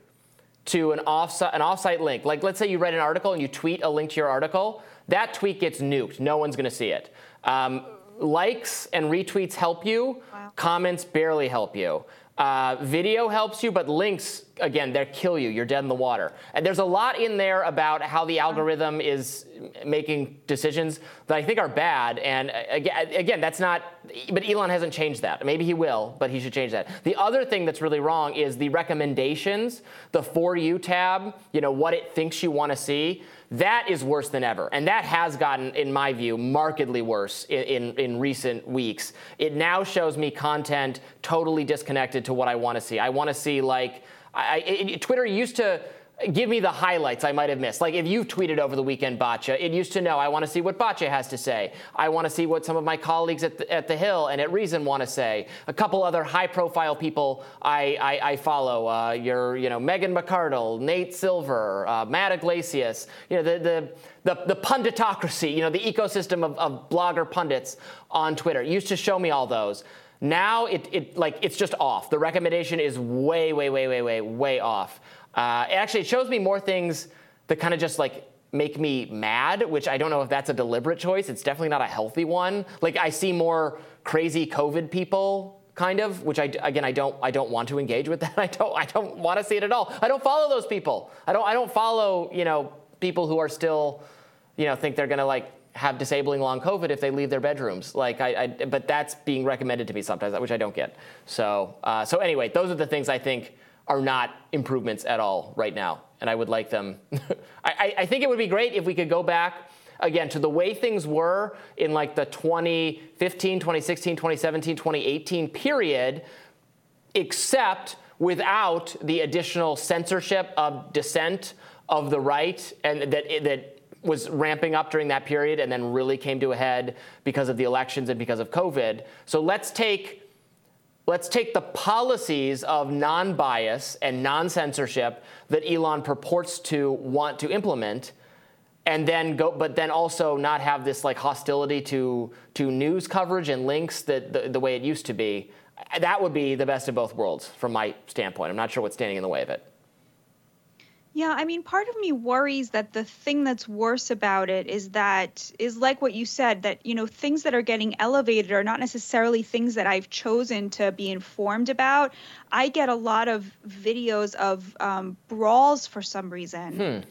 to an offsite, an offsite link. Like let's say you read an article and you tweet a link to your article, that tweet gets nuked. No one's going to see it. Um, likes and retweets help you. Wow. Comments barely help you. Uh, video helps you, but links, again, they kill you. You're dead in the water. And there's a lot in there about how the algorithm is making decisions that I think are bad. And uh, again, that's not, but Elon hasn't changed that. Maybe he will, but he should change that. The other thing that's really wrong is the recommendations, the For You tab, you know, what it thinks you want to see. That is worse than ever. And that has gotten, in my view, markedly worse in, in, in recent weeks. It now shows me content totally disconnected to what I want to see. I want to see, like, I, it, Twitter used to give me the highlights I might have missed. Like if you've tweeted over the weekend, Batya, it used to know I want to see what Batya has to say. I want to see what some of my colleagues at the, at the Hill and at Reason want to say. A couple other high-profile people I, I, I follow. Uh, your, you know, Megan McArdle, Nate Silver, uh, Matt Yglesias. You know, the, the the, the punditocracy, you know, the ecosystem of, of blogger pundits on Twitter. It used to show me all those. Now it, it like it's just off. The recommendation is way, way, way, way, way, way off. Uh, actually, it shows me more things that kind of just like make me mad, which I don't know if that's a deliberate choice. It's definitely not a healthy one. Like I see more crazy COVID people kind of which i again i don't i don't want to engage with that. I don't i don't want to see it at all. I don't follow those people. I don't i don't follow you know people who are still you know think they're going to like have disabling long covid if they leave their bedrooms. Like I, I but that's being recommended to me sometimes which i don't get. So uh, so anyway those are the things i think are not improvements at all right now. And I would like them. I, I, think it would be great if we could go back again to the way things were in like the 2015, 2016, 2017, 2018 period, except without the additional censorship of dissent of the right and that that was ramping up during that period and then really came to a head because of the elections and because of COVID. So let's take Let's take the policies of non bias and non censorship that Elon purports to want to implement and then go but then also not have this like hostility to to news coverage and links that the, the way it used to be. That would be the best of both worlds from my standpoint. I'm not sure what's standing in the way of it Yeah, I mean, part of me worries that the thing that's worse about it is that is like what you said that you know things that are getting elevated are not necessarily things that I've chosen to be informed about. I get a lot of videos of um, brawls for some reason,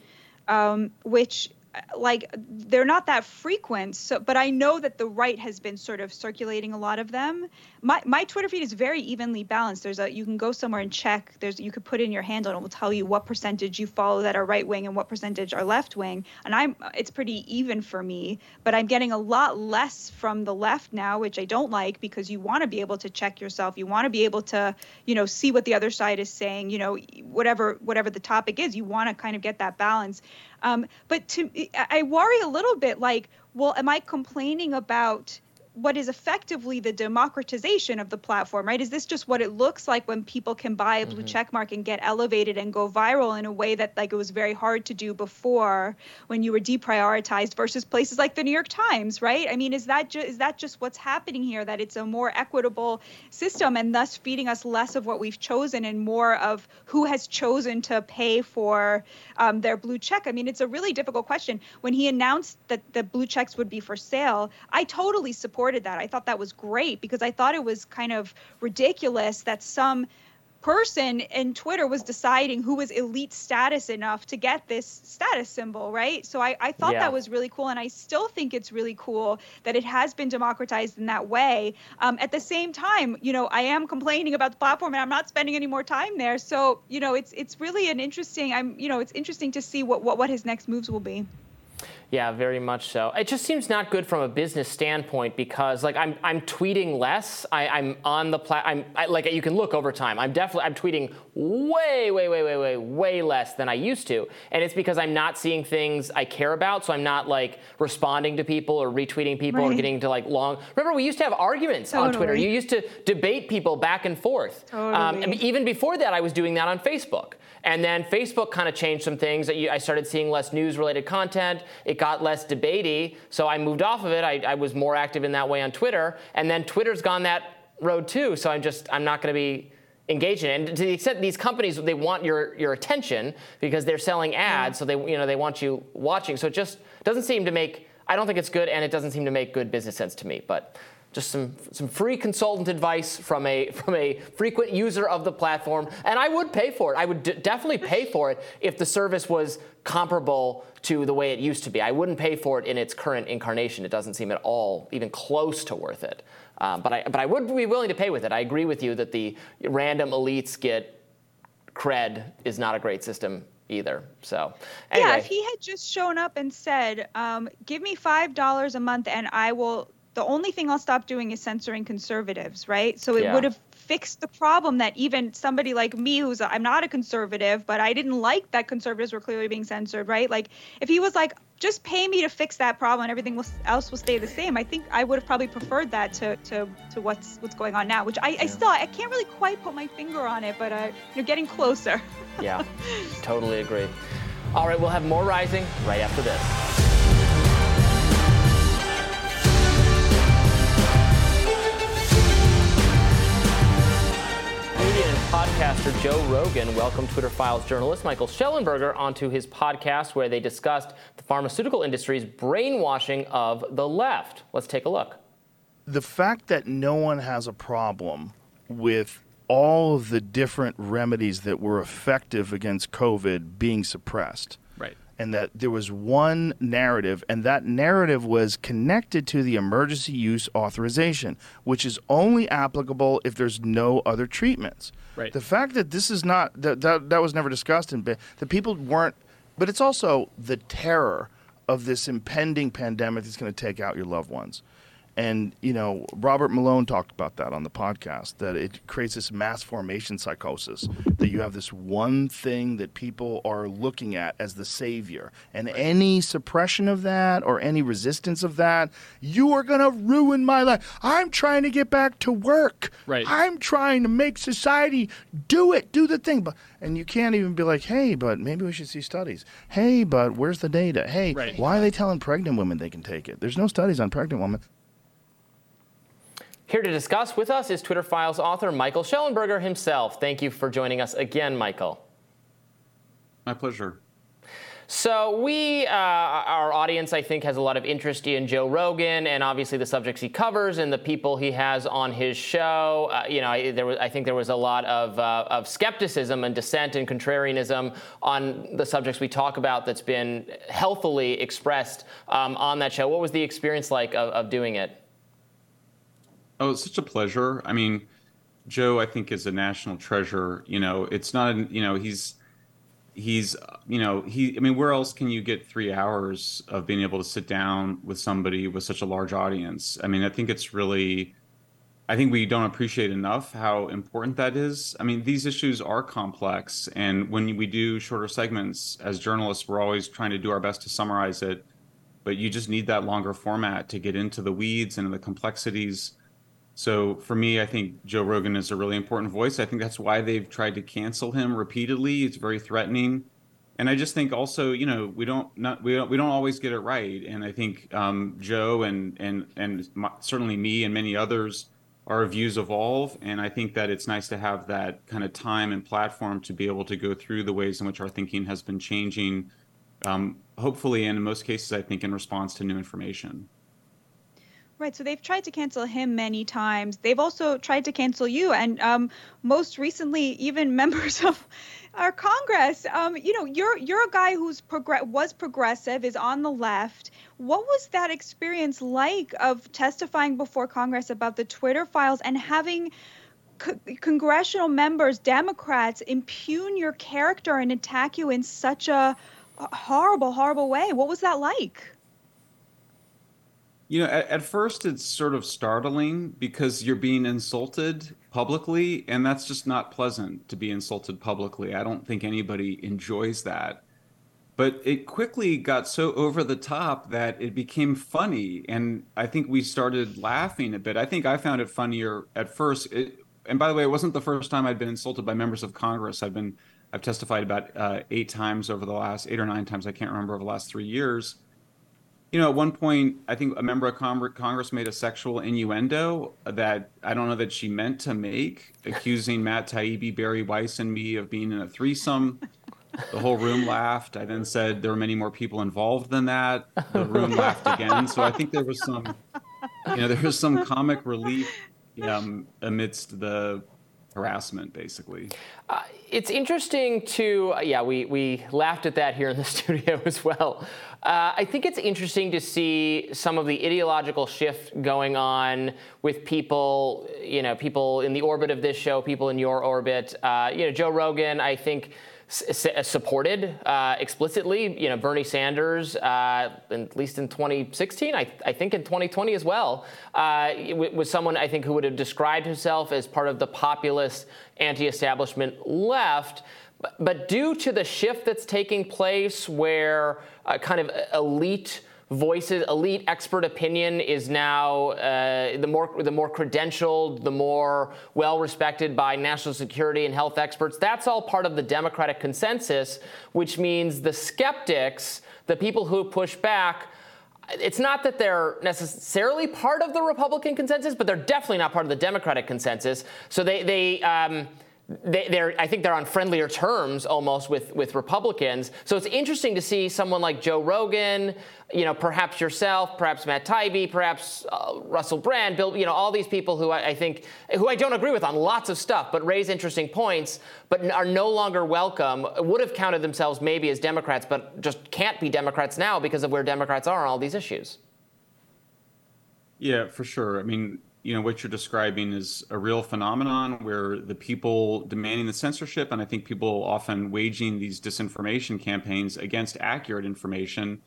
hmm. um, which like they're not that frequent so but i know that the right has been sort of circulating a lot of them my, my twitter feed is very evenly balanced. There's a you can go somewhere and check. There's you could put in your handle and it will tell you what percentage you follow that are right wing and what percentage are left wing. And i'm it's pretty even for me but i'm getting a lot less from the left now which i don't like because you want to be able to check yourself. You want to be able to you know see what the other side is saying you know whatever whatever the topic is you want to kind of get that balance. Um, but to I worry a little bit like, well, am I complaining about what is effectively the democratization of the platform, right? Is this just what it looks like when people can buy a blue mm-hmm. check mark and get elevated and go viral in a way that like it was very hard to do before when you were deprioritized versus places like the New York Times, right? I mean, is that ju- is that just what's happening here that it's a more equitable system and thus feeding us less of what we've chosen and more of who has chosen to pay for um, their blue check? I mean, it's a really difficult question. When he announced that the blue checks would be for sale, I totally support supported that. I thought that was great because I thought it was kind of ridiculous that some person in Twitter was deciding who was elite status enough to get this status symbol, right? So I, I thought yeah. that was really cool. And I still think it's really cool that it has been democratized in that way. Um, at the same time, you know, I am complaining about the platform and I'm not spending any more time there. So, you know, it's it's really an interesting, I'm, you know, it's interesting to see what, what, what his next moves will be. Yeah, very much so. It just seems not good from a business standpoint because, like, I'm I'm tweeting less. I, am on the plat. I'm I, like you can look over time. I'm definitely I'm tweeting way way way way way way less than I used to, and it's because I'm not seeing things I care about. So I'm not like responding to people or retweeting people right. or getting to like long. Remember, we used to have arguments totally. on Twitter. You used to debate people back and forth. Totally. Um, I mean, even before that, I was doing that on Facebook. And then Facebook kind of changed some things. I started seeing less news related content. It got less debatey. So I moved off of it. I, I was more active in that way on Twitter. And then Twitter's gone that road too. So I'm just, I'm not going to be engaging. And to the extent these companies, they want your, your attention because they're selling mm-hmm. ads. So they, you know, they want you watching. So it just doesn't seem to make, I don't think it's good. And it doesn't seem to make good business sense to me. But just some, some free consultant advice from a, from a frequent user of the platform. And I would pay for it. I would d- definitely pay for it if the service was comparable to the way it used to be. I wouldn't pay for it in its current incarnation. It doesn't seem at all even close to worth it. Um, but, I, but I would be willing to pay with it. I agree with you that the random elites get cred is not a great system either. So anyway. yeah, if he had just shown up and said, um, "Give me five dollars a month and I will the only thing I'll stop doing is censoring conservatives, right? So it yeah. would have fixed the problem that even somebody like me, who's i am not a conservative, but I didn't like that conservatives were clearly being censored, right? Like if he was like, just pay me to fix that problem and everything else will stay the same. I think I would have probably preferred that to to, to what's what's going on now, which I, yeah. I still I can't really quite put my finger on it, but uh, you're getting closer. yeah, totally agree. All right, we'll have more rising right after this. Podcaster Joe Rogan welcomed Twitter Files journalist Michael Shellenberger onto his podcast where they discussed the pharmaceutical industry's brainwashing of the left. Let's take a look. The fact that no one has a problem with all of the different remedies that were effective against COVID being suppressed and that there was one narrative, and that narrative was connected to the emergency use authorization, which is only applicable if there's no other treatments. Right. The fact that this is not that that, that was never discussed and the people weren't, but it's also the terror of this impending pandemic that's going to take out your loved ones. And, you know, Robert Malone talked about that on the podcast that it creates this mass formation psychosis, that you have this one thing that people are looking at as the savior. And right. any suppression of that or any resistance of that, you are going to ruin my life. I'm trying to get back to work. Right. I'm trying to make society do it, do the thing. But and you can't even be like, hey, but maybe we should see studies. Hey, but where's the data? Hey, right. why are they telling pregnant women they can take it? There's no studies on pregnant women. Here to discuss with us is Twitter Files author Michael Shellenberger himself. Thank you for joining us again, Michael. My pleasure. So we, uh, our audience, I think, has a lot of interest in Joe Rogan and obviously the subjects he covers and the people he has on his show. Uh, you know, I, there was, I think there was a lot of, uh, of skepticism and dissent and contrarianism on the subjects we talk about that's been healthily expressed um, on that show. What was the experience like of, of doing it? Oh, it's such a pleasure. I mean, Joe, I think, is a national treasure. You know, it's not, you know, he's he's you know he i mean where else can you get three hours of being able to sit down with somebody with such a large audience i mean i think it's really i think we don't appreciate enough how important that is i mean these issues are complex and when we do shorter segments as journalists we're always trying to do our best to summarize it but you just need that longer format to get into the weeds and the complexities so for me, I think Joe Rogan is a really important voice. I think that's why they've tried to cancel him repeatedly. It's very threatening, and I just think also, you know, we don't not we don't we don't always get it right. And I think um, Joe and and and certainly me and many others, our views evolve, and I think that it's nice to have that kind of time and platform to be able to go through the ways in which our thinking has been changing. Um, hopefully, and in most cases, I think in response to new information. Right. So they've tried to cancel him many times. They've also tried to cancel you, and um, most recently, even members of our Congress. Um, you know, you're you're a guy who's progr- was progressive, is on the left. What was that experience like of testifying before Congress about the Twitter files and having co- congressional members, Democrats, impugn your character and attack you in such a horrible, horrible way? What was that like? You know, at, at, first it's sort of startling because you're being insulted publicly, and that's just not pleasant to be insulted publicly. I don't think anybody enjoys that. But it quickly got so over the top that it became funny, and I think we started laughing a bit. I think I found it funnier at first. It, and by the way, it wasn't the first time I'd been insulted by members of Congress. I've been I've testified about uh, eight times over the last eight or nine times I can't remember over the last three years you know, at one point, I think a member of Congress made a sexual innuendo that I don't know that she meant to make, accusing Matt Taibbi, Bari Weiss, and me of being in a threesome. The whole room laughed. I then said there were many more people involved than that. The room laughed again. So I think there was some, you know, there was some comic relief um, amidst the harassment, basically. Uh, it's interesting to, uh, yeah, we, we laughed at that here in the studio as well. Uh, I think it's interesting to see some of the ideological shift going on with people, you know, people in the orbit of this show, people in your orbit. Uh, you know, Joe Rogan, I think supported uh, explicitly, you know, Bernie Sanders, uh, at least in 2016, I, I, think in 2020 as well, uh, was someone I think who would have described himself as part of the populist anti-establishment left. But, but due to the shift that's taking place where kind of elite voices, elite expert opinion is now uh, the more the more credentialed, the more well respected by national security and health experts. That's all part of the Democratic consensus, which means the skeptics, the people who push back. It's not that they're necessarily part of the Republican consensus, but they're definitely not part of the Democratic consensus. So they they. Um, they, are I think they're on friendlier terms almost with, with Republicans. So it's interesting to see someone like Joe Rogan, you know, perhaps yourself, perhaps Matt Taibbi, perhaps uh, Russell Brand, Bill, you know, all these people who I, I, think, who I don't agree with on lots of stuff, but raise interesting points, but are no longer welcome, would have counted themselves maybe as Democrats, but just can't be Democrats now because of where Democrats are on all these issues. Yeah, for sure. I mean, you know what you're describing is a real phenomenon where the people demanding the censorship and i think people often waging these disinformation campaigns against accurate information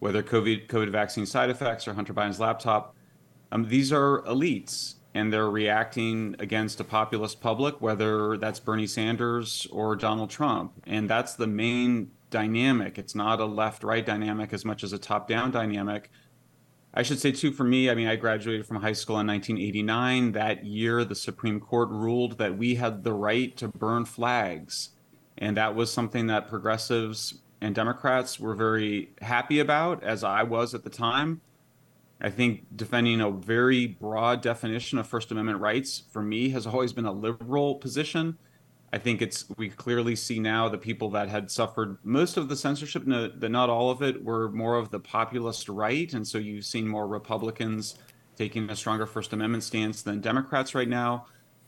whether covid covid vaccine side effects or hunter biden's laptop um, these are elites and they're reacting against a populist public whether that's bernie sanders or donald trump. And that's the main dynamic. It's not a left right dynamic as much as a top down dynamic I should say, too, for me, I mean, I graduated from high school in 1989. That year, the Supreme Court ruled that we had the right to burn flags. And that was something that progressives and Democrats were very happy about, as I was at the time. I think defending a very broad definition of First Amendment rights for me has always been a liberal position. I think it's we clearly see now the people that had suffered most of the censorship, no, not all of it, were more of the populist right, and so you've seen more Republicans taking a stronger First Amendment stance than Democrats right now.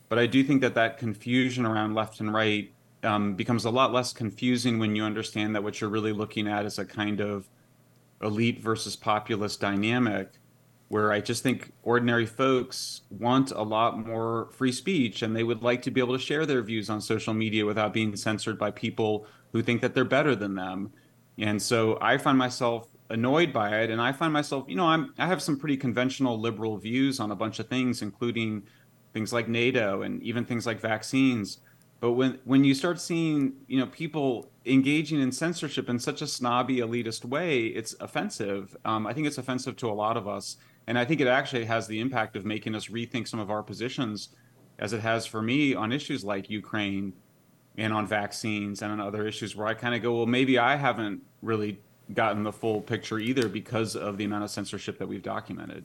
But I do think that that confusion around left and right um, becomes a lot less confusing when you understand that what you're really looking at is a kind of elite versus populist dynamic where I just think ordinary folks want a lot more free speech and they would like to be able to share their views on social media without being censored by people who think that they're better than them. And so I find myself annoyed by it and I find myself, you know, I'm I have some pretty conventional liberal views on a bunch of things including things like NATO and even things like vaccines. But when when you start seeing, you know, people engaging in censorship in such a snobby elitist way, it's offensive. Um, I think it's offensive to a lot of us and I think it actually has the impact of making us rethink some of our positions, as it has for me on issues like Ukraine and on vaccines and on other issues where I kind of go, well, maybe I haven't really gotten the full picture either because of the amount of censorship that we've documented.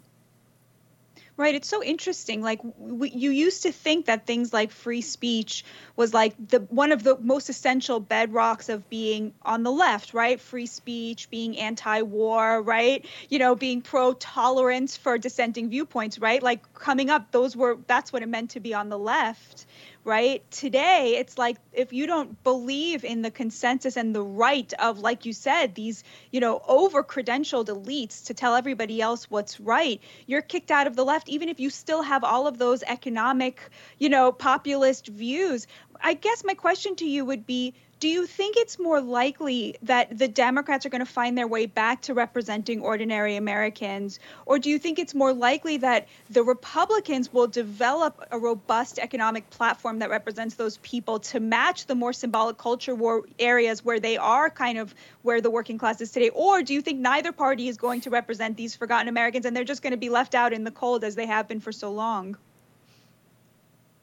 Right. It's so interesting. Like you used to think that things like free speech was like the one of the most essential bedrocks of being on the left, right? Free speech, being anti-war, right? You know, being pro-tolerance for dissenting viewpoints, right? Like coming up, those were that's what it meant to be on the left right? Today, it's like if you don't believe in the consensus and the right of, like you said, these, you know, over credentialed elites to tell everybody else what's right, you're kicked out of the left, even if you still have all of those economic, you know, populist views. I guess my question to you would be do you think it's more likely that the Democrats are going to find their way back to representing ordinary Americans? Or do you think it's more likely that the Republicans will develop a robust economic platform that represents those people to match the more symbolic culture war areas where they are kind of where the working class is today? Or do you think neither party is going to represent these forgotten Americans and they're just going to be left out in the cold as they have been for so long?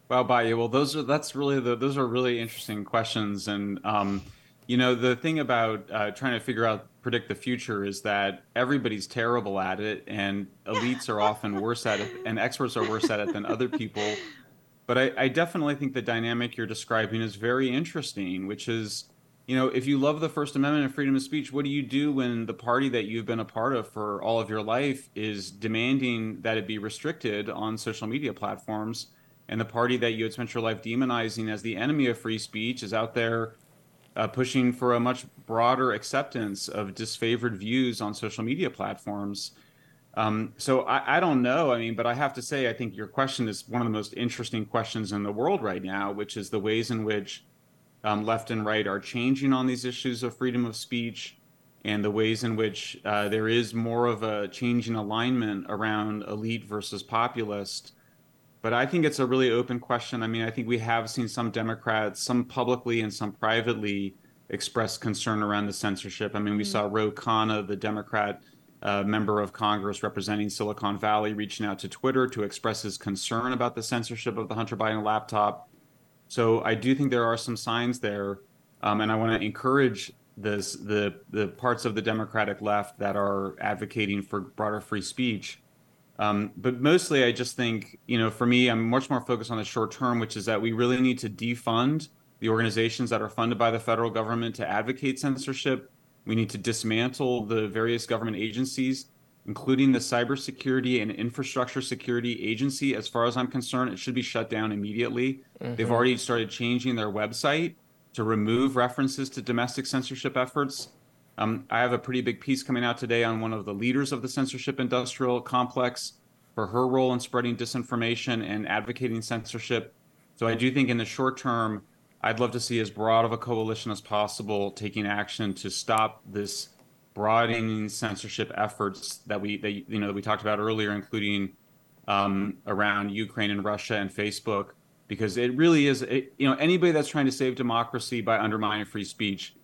Wow, Batya. Well, those are that's really the those are really interesting questions, and um, you know the thing about uh, trying to figure out predict the future is that everybody's terrible at it, and elites are often worse at it, and experts are worse at it than other people. But I, I definitely think the dynamic you're describing is very interesting, which is you know, if you love the First Amendment and freedom of speech, what do you do when the party that you've been a part of for all of your life is demanding that it be restricted on social media platforms? And the party that you had spent your life demonizing as the enemy of free speech is out there uh, pushing for a much broader acceptance of disfavored views on social media platforms. Um, so I, I, don't know. I mean, but I have to say, I think your question is one of the most interesting questions in the world right now, which is the ways in which um, left and right are changing on these issues of freedom of speech and the ways in which uh, there is more of a changing alignment around elite versus populist but I think it's a really open question. I mean, I think we have seen some Democrats, some publicly and some privately, express concern around the censorship. I mean, we mm-hmm. saw Ro Khanna, the Democrat uh, member of Congress representing Silicon Valley, reaching out to Twitter to express his concern about the censorship of the Hunter Biden laptop. So I do think there are some signs there, um, and I want to encourage this the the parts of the Democratic left that are advocating for broader free speech um, but mostly, I just think, you know, for me, I'm much more focused on the short term, which is that we really need to defund the organizations that are funded by the federal government to advocate censorship. We need to dismantle the various government agencies, including the Cybersecurity and Infrastructure Security Agency. As far as I'm concerned, it should be shut down immediately. Mm-hmm. They've already started changing their website to remove references to domestic censorship efforts. Um, I have a pretty big piece coming out today on one of the leaders of the censorship industrial complex for her role in spreading disinformation and advocating censorship. So I do think in the short term, I'd love to see as broad of a coalition as possible taking action to stop this broadening censorship efforts that we that, you know that we talked about earlier, including um, around Ukraine and Russia and Facebook, because it really is it, you know anybody that's trying to save democracy by undermining free speech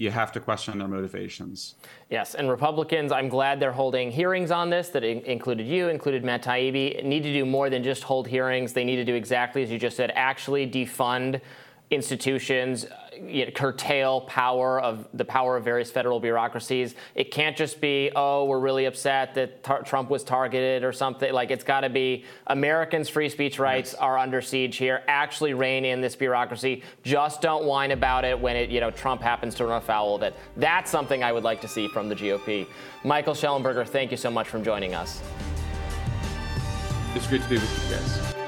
you have to question their motivations. Yes, and Republicans, I'm glad they're holding hearings on this that included you, included Matt Taibbi, need to do more than just hold hearings. They need to do exactly as you just said, actually defund institutions you know, curtail power of the power of various federal bureaucracies. It can't just be, oh, we're really upset that tar- Trump was targeted or something. Like it's got to be Americans' free speech rights yes. are under siege here. Actually, rein in this bureaucracy. Just don't whine about it when it, you know, Trump happens to run afoul of it. That's something I would like to see from the GOP. Michael Shellenberger, thank you so much for joining us. It's great to be with you guys.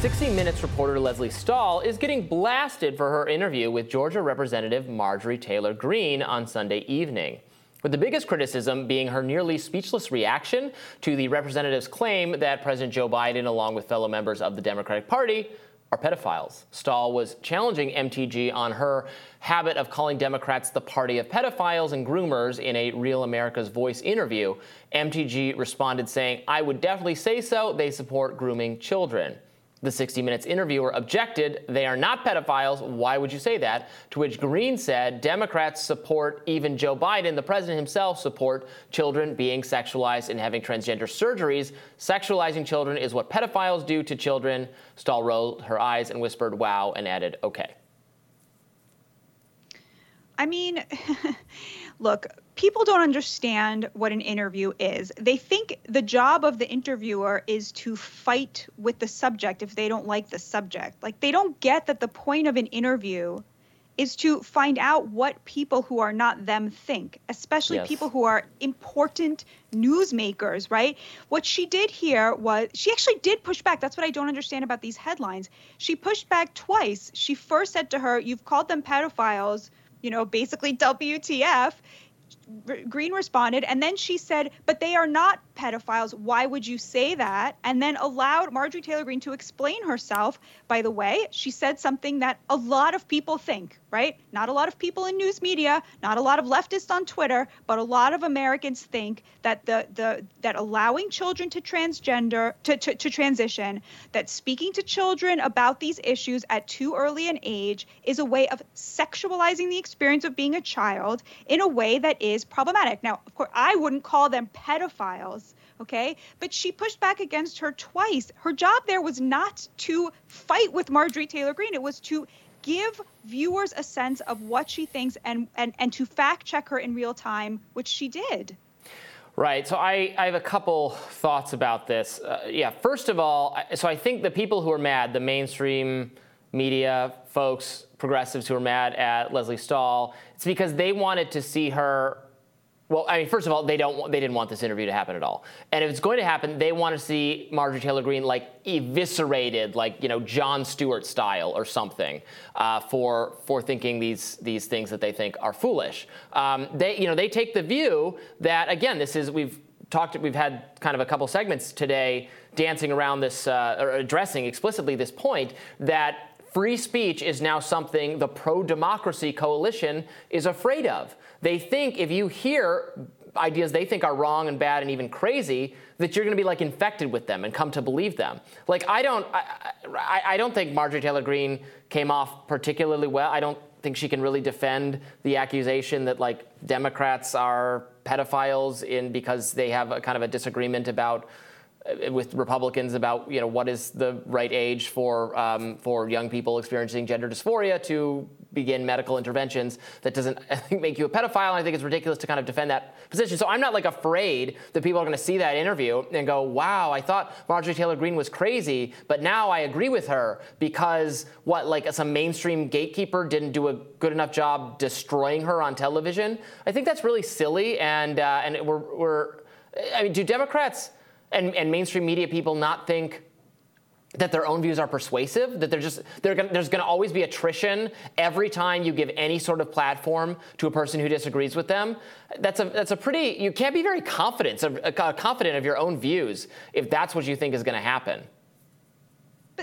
60 Minutes reporter Leslie Stahl is getting blasted for her interview with Georgia Representative Marjorie Taylor Greene on Sunday evening. With the biggest criticism being her nearly speechless reaction to the representative's claim that President Joe Biden, along with fellow members of the Democratic Party, are pedophiles. Stahl was challenging MTG on her habit of calling Democrats the party of pedophiles and groomers in a Real America's Voice interview. MTG responded saying, I would definitely say so. They support grooming children. The 60 Minutes interviewer objected, they are not pedophiles. Why would you say that? To which Greene said, Democrats support, even Joe Biden, the president himself, support children being sexualized and having transgender surgeries. Sexualizing children is what pedophiles do to children. Stahl rolled her eyes and whispered, wow, and added, okay. I mean, look, people don't understand what an interview is. They think the job of the interviewer is to fight with the subject if they don't like the subject. Like they don't get that the point of an interview is to find out what people who are not them think, especially yes. people who are important newsmakers, right? What she did here was she actually did push back. That's what I don't understand about these headlines. She pushed back twice. She first said to her, You've called them pedophiles, you know, basically WTF. Greene responded, and then she said, But they are not pedophiles. Why would you say that? And then allowed Marjorie Taylor Greene to explain herself. By the way, she said something that a lot of people think, right? Not a lot of people in news media, not a lot of leftists on Twitter, but a lot of Americans think that the the that allowing children to transgender to, to, to transition, that speaking to children about these issues at too early an age is a way of sexualizing the experience of being a child in a way that is problematic. Now, of course, I wouldn't call them pedophiles okay? But she pushed back against her twice. Her job there was not to fight with Marjorie Taylor Greene, it was to give viewers a sense of what she thinks and, and, and to fact check her in real time, which she did. Right. So I, I have a couple thoughts about this. Uh, yeah. First of all, so I think the people who are mad, the mainstream media folks, progressives who are mad at Leslie Stahl, it's because they wanted to see her well, I mean, first of all, they don't. They didn't want this interview to happen at all. And if it's going to happen, they want to see Marjorie Taylor Greene like eviscerated, like you know Jon Stewart style or something, uh, for for thinking these these things that they think are foolish. Um, they you know they take the view that again, this is we've talked. We've had kind of a couple segments today dancing around this uh, or addressing explicitly this point that free speech is now something the pro democracy coalition is afraid of. They think if you hear ideas they think are wrong and bad and even crazy, that you're going to be like infected with them and come to believe them. Like I don't, I, I, I don't think Marjorie Taylor Greene came off particularly well. I don't think she can really defend the accusation that like Democrats are pedophiles in because they have a kind of a disagreement about with Republicans about you know what is the right age for um, for young people experiencing gender dysphoria to begin medical interventions. That doesn't I think make you a pedophile. I think it's ridiculous to kind of defend that position. So I'm not like afraid that people are going to see that interview and go, "Wow, I thought Marjorie Taylor Greene was crazy, but now I agree with her because what like some mainstream gatekeeper didn't do a good enough job destroying her on television." I think that's really silly, and uh, and we're we're I mean, do Democrats and, and mainstream media people not think that their own views are persuasive, that they're just, they're gonna, there's going to always be attrition every time you give any sort of platform to a person who disagrees with them. That's a, that's a pretty, you can't be very confident, uh, confident of your own views if that's what you think is going to happen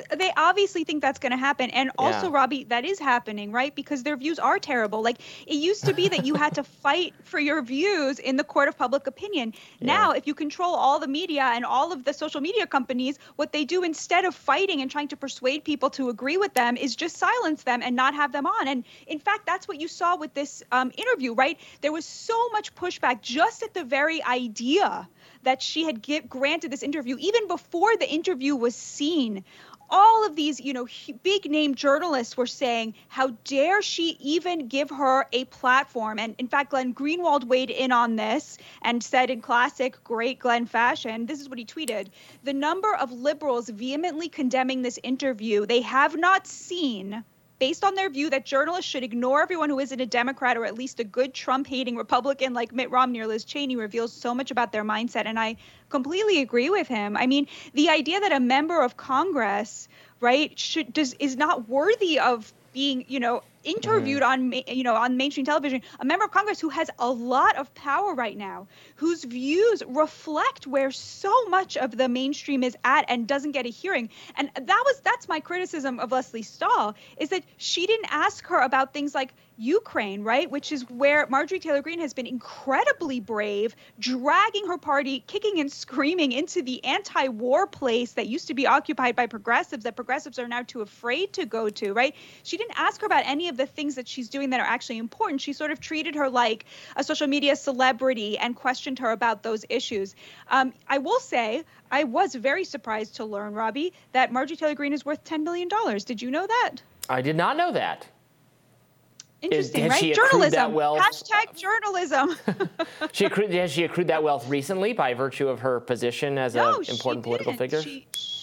But they obviously think that's going to happen. And also, Yeah. Robby, that is happening, right? Because their views are terrible. Like it used to be that you had to fight for your views in the court of public opinion. Now, if you control all the media and all of the social media companies, what they do instead of fighting and trying to persuade people to agree with them is just silence them and not have them on. And in fact, that's what you saw with this um, interview, right? There was so much pushback just at the very idea that she had give, granted this interview, even before the interview was seen. All of these, you know, big name journalists were saying, how dare she even give her a platform? And in fact, Glenn Greenwald weighed in on this and said in classic great Glenn fashion, this is what he tweeted The number of liberals vehemently condemning this interview they have not seen based on their view that journalists should ignore everyone who isn't a Democrat or at least a good Trump hating Republican like Mitt Romney or Liz Cheney reveals so much about their mindset. And I completely agree with him. I mean, the idea that a member of Congress, right, should does is not worthy of being, you know, interviewed mm. on you know on mainstream television a member of congress who has a lot of power right now whose views reflect where so much of the mainstream is at and doesn't get a hearing and that was that's my criticism of leslie stahl is that she didn't ask her about things like Ukraine, right, which is where Marjorie Taylor Greene has been incredibly brave, dragging her party, kicking and screaming into the anti war place that used to be occupied by progressives, that progressives are now too afraid to go to, right? She didn't ask her about any of the things that she's doing that are actually important. She sort of treated her like a social media celebrity and questioned her about those issues. Um, I will say, I was very surprised to learn, Robby, that Marjorie Taylor Greene is worth $10 million. Did you know that? I did not know that. Interesting, has right? journalism. that wealth? Hashtag journalism. She accrued, has she accrued that wealth recently by virtue of her position as no, an important political figure? She, she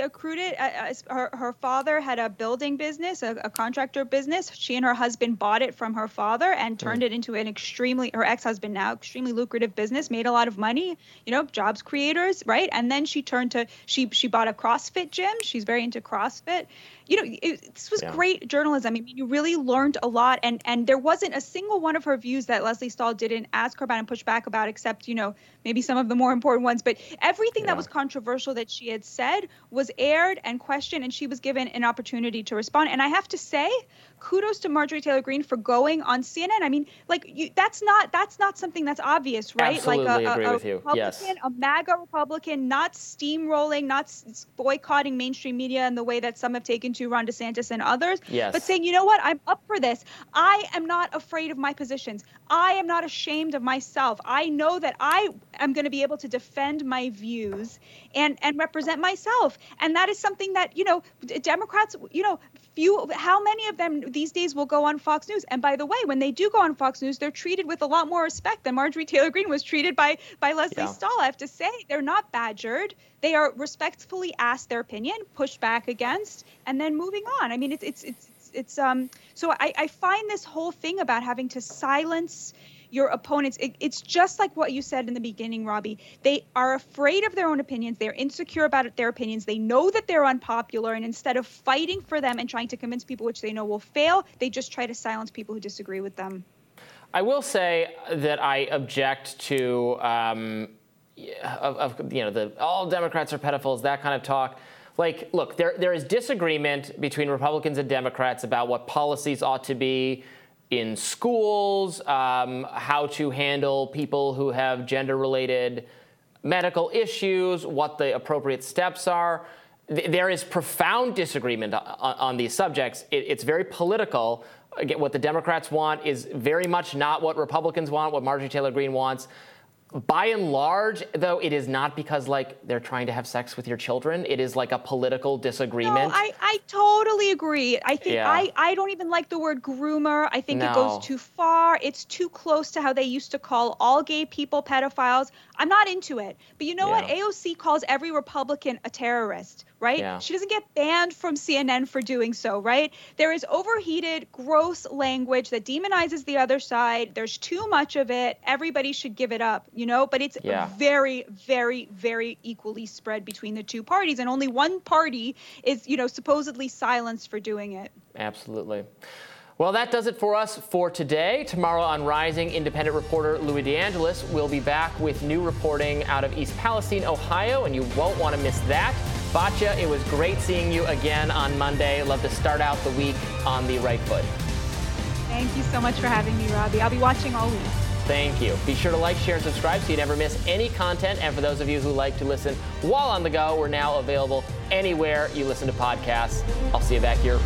accrued it. uh, As her, her father had a building business, a, a contractor business. She and her husband bought it from her father and turned it into an extremely, her ex husband now, extremely lucrative business, made a lot of money, you know, jobs creators, right? And then she turned to, she, she bought a CrossFit gym. She's very into CrossFit. You know, it, this was Yeah. great journalism. I mean, you really learned a lot. And, and there wasn't a single one of her views that Leslie Stahl didn't ask her about and push back about, except, you know, maybe some of the more important ones. But everything Yeah. that was controversial that she had said was aired and questioned, and she was given an opportunity to respond. And I have to say, kudos to Marjorie Taylor Greene for going on CNN. I mean, like you, that's not that's not something that's obvious, right? Absolutely like a, agree a, a with you. Yes. a MAGA Republican, not steamrolling, not boycotting mainstream media in the way that some have taken to Ron DeSantis and others, Yes. but saying, you know what, I'm up for this. I am not afraid of my positions. I am not ashamed of myself. I know that I am going to be able to defend my views and and represent myself. And that is something that you know Democrats, you know, few. How many of them these days will go on Fox News? And by the way, when they do go on Fox News, they're treated with a lot more respect than Marjorie Taylor Greene was treated by by Leslie Yeah. Stahl. I have to say, they're not badgered. They are respectfully asked their opinion, pushed back against, and then moving on. I mean, it's it's it's it's, it's um. So I I find this whole thing about having to silence your opponents it, it's just like what you said in the beginning robby. They are afraid of their own opinions. They're insecure about their opinions. They know that they're unpopular and instead of fighting for them and trying to convince people which they know will fail they just try to silence people who disagree with them. I will say that I object to um, of, of you know the all Democrats are pedophiles that kind of talk. Like, look, there there is disagreement between Republicans and Democrats about what policies ought to be in schools, um, how to handle people who have gender-related medical issues, what the appropriate steps are. Th- There is profound disagreement on, on these subjects. It, it's very political. Again, what the Democrats want is very much not what Republicans want, what Marjorie Taylor Greene wants. By and large, though, it is not because like they're trying to have sex with your children. It is like a political disagreement. No, I, I totally agree. I think Yeah. I, I don't even like the word groomer. I think it goes too far. It's too close to how they used to call all gay people pedophiles. I'm not into it. But you know what? AOC calls every Republican a terrorist, right? Yeah. She doesn't get banned from CNN for doing so, right? There is overheated, gross language that demonizes the other side. There's too much of it. Everybody should give it up, you know? But it's Yeah. very, very, very equally spread between the two parties. And only one party is, you know, supposedly silenced for doing it. Absolutely. Well, that does it for us for today. Tomorrow on Rising, independent reporter Louis DeAngelis will be back with new reporting out of East Palestine, Ohio, and you won't want to miss that. Batya, it was great seeing you again on Monday. Love to start out the week on the right foot. Thank you so much for having me, Robby. I'll be watching all week. Thank you. Be sure to like, share, and subscribe so you never miss any content. And for those of you who like to listen while on the go, we're now available anywhere you listen to podcasts. I'll see you back here